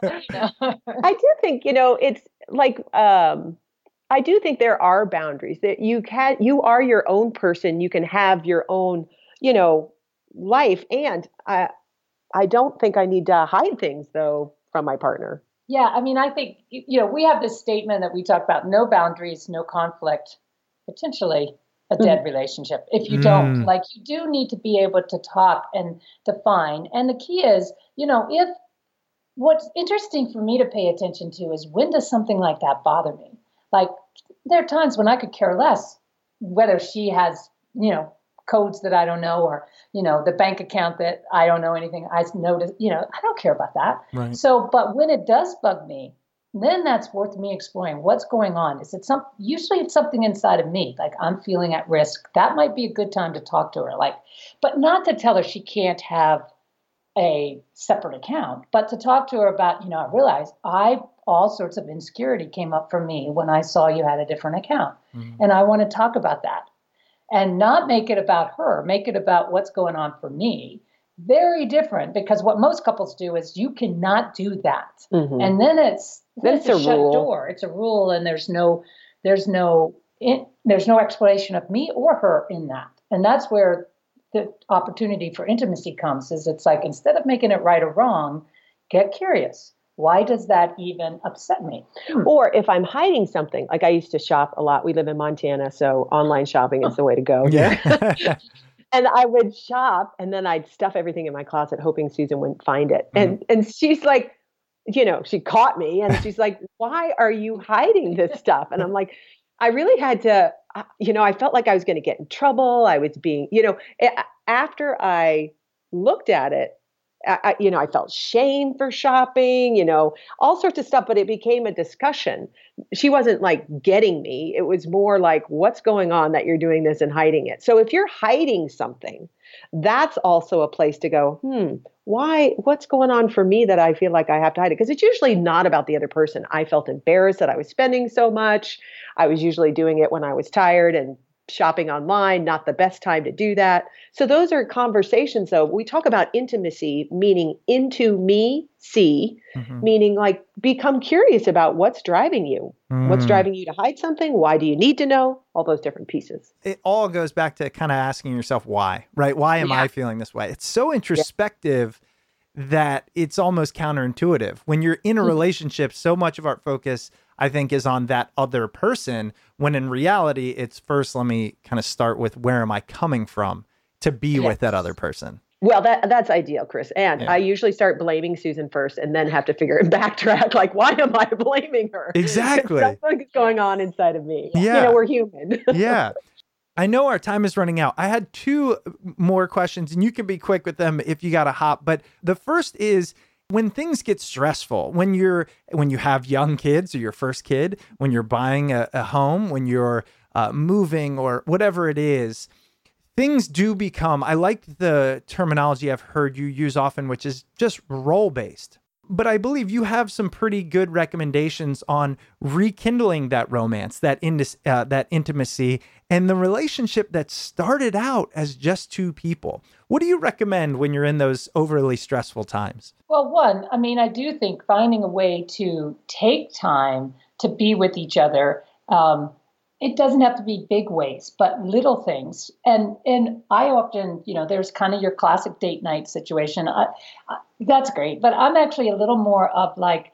You know? I do think you know it's like um, I do think there are boundaries that you can you are your own person. You can have your own you know life, and I I don't think I need to hide things though from my partner. yeah, I mean, I think you know we have this statement that we talk about: no boundaries, no conflict, potentially a dead relationship. If you don't, Mm. like, you do need to be able to talk and define. And the key is, you know, if what's interesting for me to pay attention to is when does something like that bother me? Like, there are times when I could care less whether she has, you know, codes that I don't know or, you know, the bank account that I don't know anything. I notice, you know, I don't care about that. Right. So, but when it does bug me, then that's worth me exploring what's going on. Is it some? Usually, it's something inside of me, like I'm feeling at risk. That might be a good time to talk to her, like, but not to tell her she can't have a separate account, but to talk to her about, you know, I realized I all sorts of insecurity came up for me when I saw you had a different account. Mm-hmm. And I want to talk about that and not make it about her, make it about what's going on for me. Very different because what most couples do is you cannot do that. Mm-hmm. And then it's then it's, it's a, a shut rule. door. It's a rule and there's no there's no in, there's no explanation of me or her in that. And that's where the opportunity for intimacy comes is it's like instead of making it right or wrong, get curious. Why does that even upset me? Hmm. Or if I'm hiding something, like I used to shop a lot. We live in Montana, so online shopping is the way to go. Yeah. and I would shop and then I'd stuff everything in my closet hoping Susan wouldn't find it. Mm-hmm. And and she's like, you know, she caught me and she's like, "Why are you hiding this stuff?" And I'm like, I really had to uh, you know, I felt like I was going to get in trouble. I was being, you know, after I looked at it, I, you know, I felt shame for shopping, you know, all sorts of stuff, but it became a discussion. She wasn't like getting me. It was more like, what's going on that you're doing this and hiding it? So if you're hiding something, that's also a place to go, hmm, why, what's going on for me that I feel like I have to hide it? Because it's usually not about the other person. I felt embarrassed that I was spending so much. I was usually doing it when I was tired and shopping online, not the best time to do that. So those are conversations though. We talk about intimacy meaning into me, see, mm-hmm. meaning like become curious about what's driving you. Mm. What's driving you to hide something? Why do you need to know? All those different pieces. It all goes back to kind of asking yourself why, right? Why am yeah. I feeling this way? It's so introspective yeah. that it's almost counterintuitive. When you're in a mm-hmm. relationship, so much of our focus I think is on that other person when in reality it's first let me kind of start with where am I coming from to be yes. with that other person. Well, that that's ideal, Chris. And yeah. I usually start blaming Susan first, and then have to figure and backtrack. Like, why am I blaming her? Exactly. Something's going on inside of me. Yeah. You know, we're human. yeah. I know our time is running out. I had two more questions, and you can be quick with them if you got to hop. But the first is when things get stressful when you're when you have young kids or your first kid when you're buying a, a home when you're uh, moving or whatever it is things do become i like the terminology i've heard you use often which is just role based but I believe you have some pretty good recommendations on rekindling that romance, that in, uh, that intimacy, and the relationship that started out as just two people. What do you recommend when you're in those overly stressful times? Well, one, I mean, I do think finding a way to take time to be with each other. Um, it doesn't have to be big ways, but little things. And and I often, you know, there's kind of your classic date night situation. I, I, that's great, but I'm actually a little more of like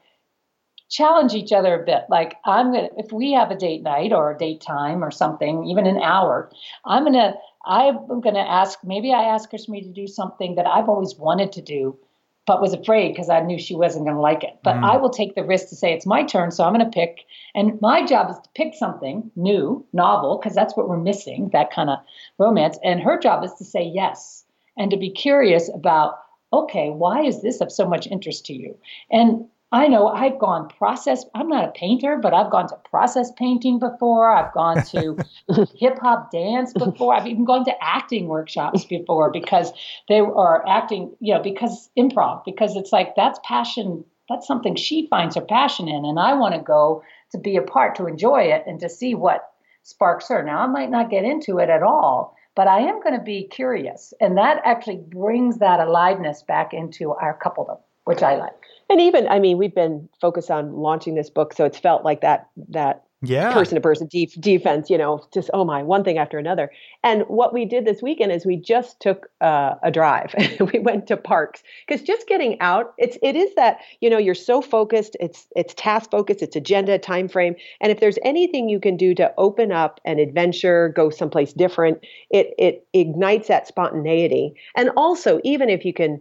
challenge each other a bit. Like I'm gonna, if we have a date night or a date time or something, even an hour, I'm gonna, I'm gonna ask. Maybe I ask Christine to do something that I've always wanted to do but was afraid because I knew she wasn't going to like it. But mm. I will take the risk to say it's my turn, so I'm going to pick. And my job is to pick something new, novel, because that's what we're missing, that kind of romance. And her job is to say yes and to be curious about, okay, why is this of so much interest to you? And I know I've gone process. I'm not a painter, but I've gone to process painting before. I've gone to hip hop dance before. I've even gone to acting workshops before because they are acting, you know, because improv, because it's like that's passion. That's something she finds her passion in. And I want to go to be a part, to enjoy it, and to see what sparks her. Now, I might not get into it at all, but I am going to be curious. And that actually brings that aliveness back into our coupledom, which I like and even i mean we've been focused on launching this book so it's felt like that that yeah. person to person defense you know just oh my one thing after another. And what we did this weekend is we just took uh, a drive. We went to parks because just getting out it's it is that you know you're so focused it's it's task focused it's agenda time frame and if there's anything you can do to open up an adventure go someplace different it it ignites that spontaneity. And also even if you can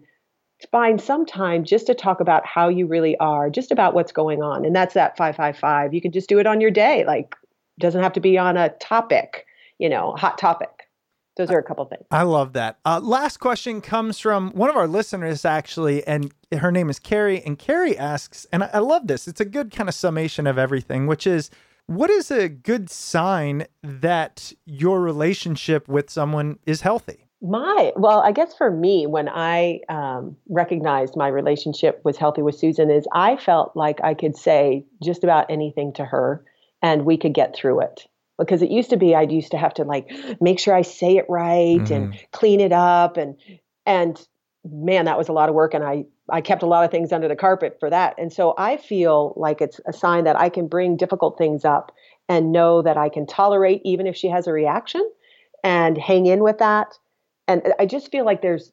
find some time just to talk about how you really are, just about what's going on. And that's that 555. You can just do it on your day. Like doesn't have to be on a topic, you know, hot topic. Those are a couple things. I love that. Uh, last question comes from one of our listeners, actually, and her name is Carrie. And Carrie asks, and I, I love this, it's a good kind of summation of everything, which is what is a good sign that your relationship with someone is healthy? My, well, I guess for me, when I um, recognized my relationship was healthy with Susan, is I felt like I could say just about anything to her and we could get through it. Because it used to be, I used to have to like make sure I say it right mm-hmm. and clean it up. And, and man, that was a lot of work. And I, I kept a lot of things under the carpet for that. And so I feel like it's a sign that I can bring difficult things up and know that I can tolerate even if she has a reaction and hang in with that. And I just feel like there's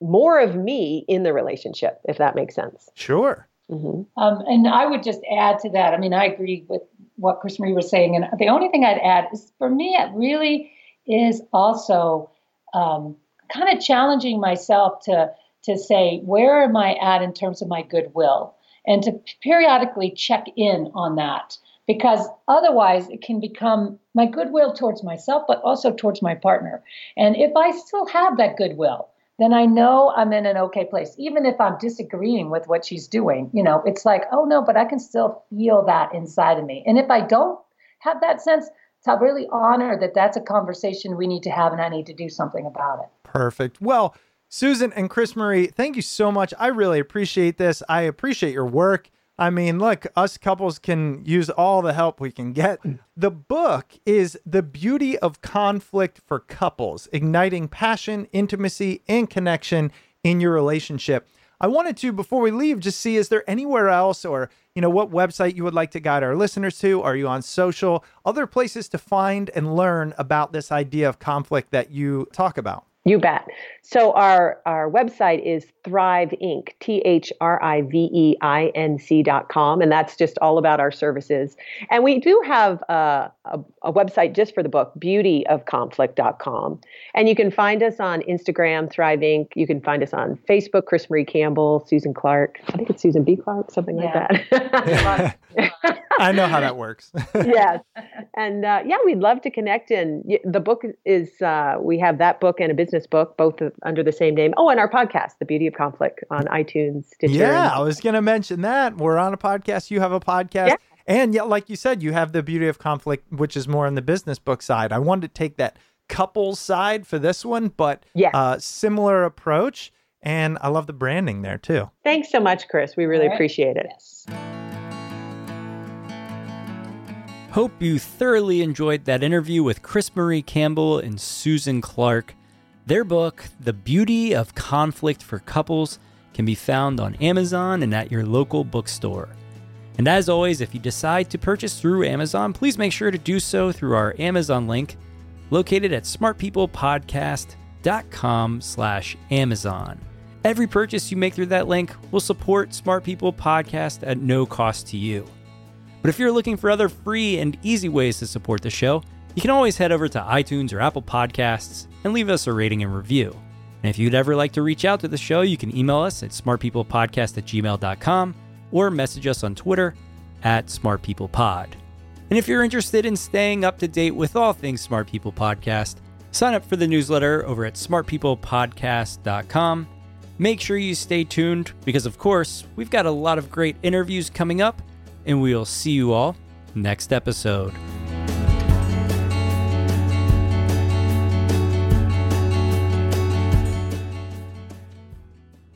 more of me in the relationship, if that makes sense. Sure. Mm-hmm. Um, and I would just add to that. I mean, I agree with what CrisMarie was saying. And the only thing I'd add is for me, it really is also um, kind of challenging myself to to say where am I at in terms of my goodwill, and to periodically check in on that because otherwise it can become my goodwill towards myself, but also towards my partner. And if I still have that goodwill, then I know I'm in an okay place. Even if I'm disagreeing with what she's doing, you know, it's like, oh no, but I can still feel that inside of me. And if I don't have that sense, to really honor that that's a conversation we need to have and I need to do something about it. Perfect. Well, Susan and CrisMarie, thank you so much. I really appreciate this. I appreciate your work. I mean, look, us couples can use all the help we can get. Mm. The book is The Beauty of Conflict for Couples, igniting passion, intimacy, and connection in your relationship. I wanted to, before we leave, just see is there anywhere else or, you know, what website you would like to guide our listeners to? Are you on social? Other places to find and learn about this idea of conflict that you talk about? You bet. So our our website is Thrive Inc. T H R I V E I N C dot com, and that's just all about our services. And we do have a, a, a website just for the book, beautyofconflict.com. And you can find us on Instagram, Thrive Inc. You can find us on Facebook, CrisMarie Campbell, Susan Clarke. I think it's Susan B. Clarke, something yeah. like that. I know how that works. yes, and uh, yeah, we'd love to connect. And the book is uh, we have that book and a business book, both under the same name. Oh, and our podcast, The Beauty of Conflict, on iTunes, Stitcher. Yeah, I was going to mention that we're on a podcast. You have a podcast. Yeah. And yeah, like you said, you have the beauty of conflict, which is more on the business book side. I wanted to take that couples side for this one, but yeah, uh, similar approach. And I love the branding there too. Thanks so much, Chris. We really right. appreciate it. Yes. Hope you thoroughly enjoyed that interview with CrisMarie Campbell and Susan Clarke. Their book, The Beauty of Conflict for Couples, can be found on Amazon and at your local bookstore. And as always, if you decide to purchase through Amazon, please make sure to do so through our Amazon link located at smartpeoplepodcast.com slash Amazon. Every purchase you make through that link will support Smart People Podcast at no cost to you. But if you're looking for other free and easy ways to support the show, you can always head over to iTunes or Apple Podcasts and leave us a rating and review. And if you'd ever like to reach out to the show, you can email us at smartpeoplepodcast at gmail.com or message us on Twitter at smartpeoplepod. And if you're interested in staying up to date with all things Smart People Podcast, sign up for the newsletter over at smartpeoplepodcast.com. Make sure you stay tuned because, of course, we've got a lot of great interviews coming up and we'll see you all next episode.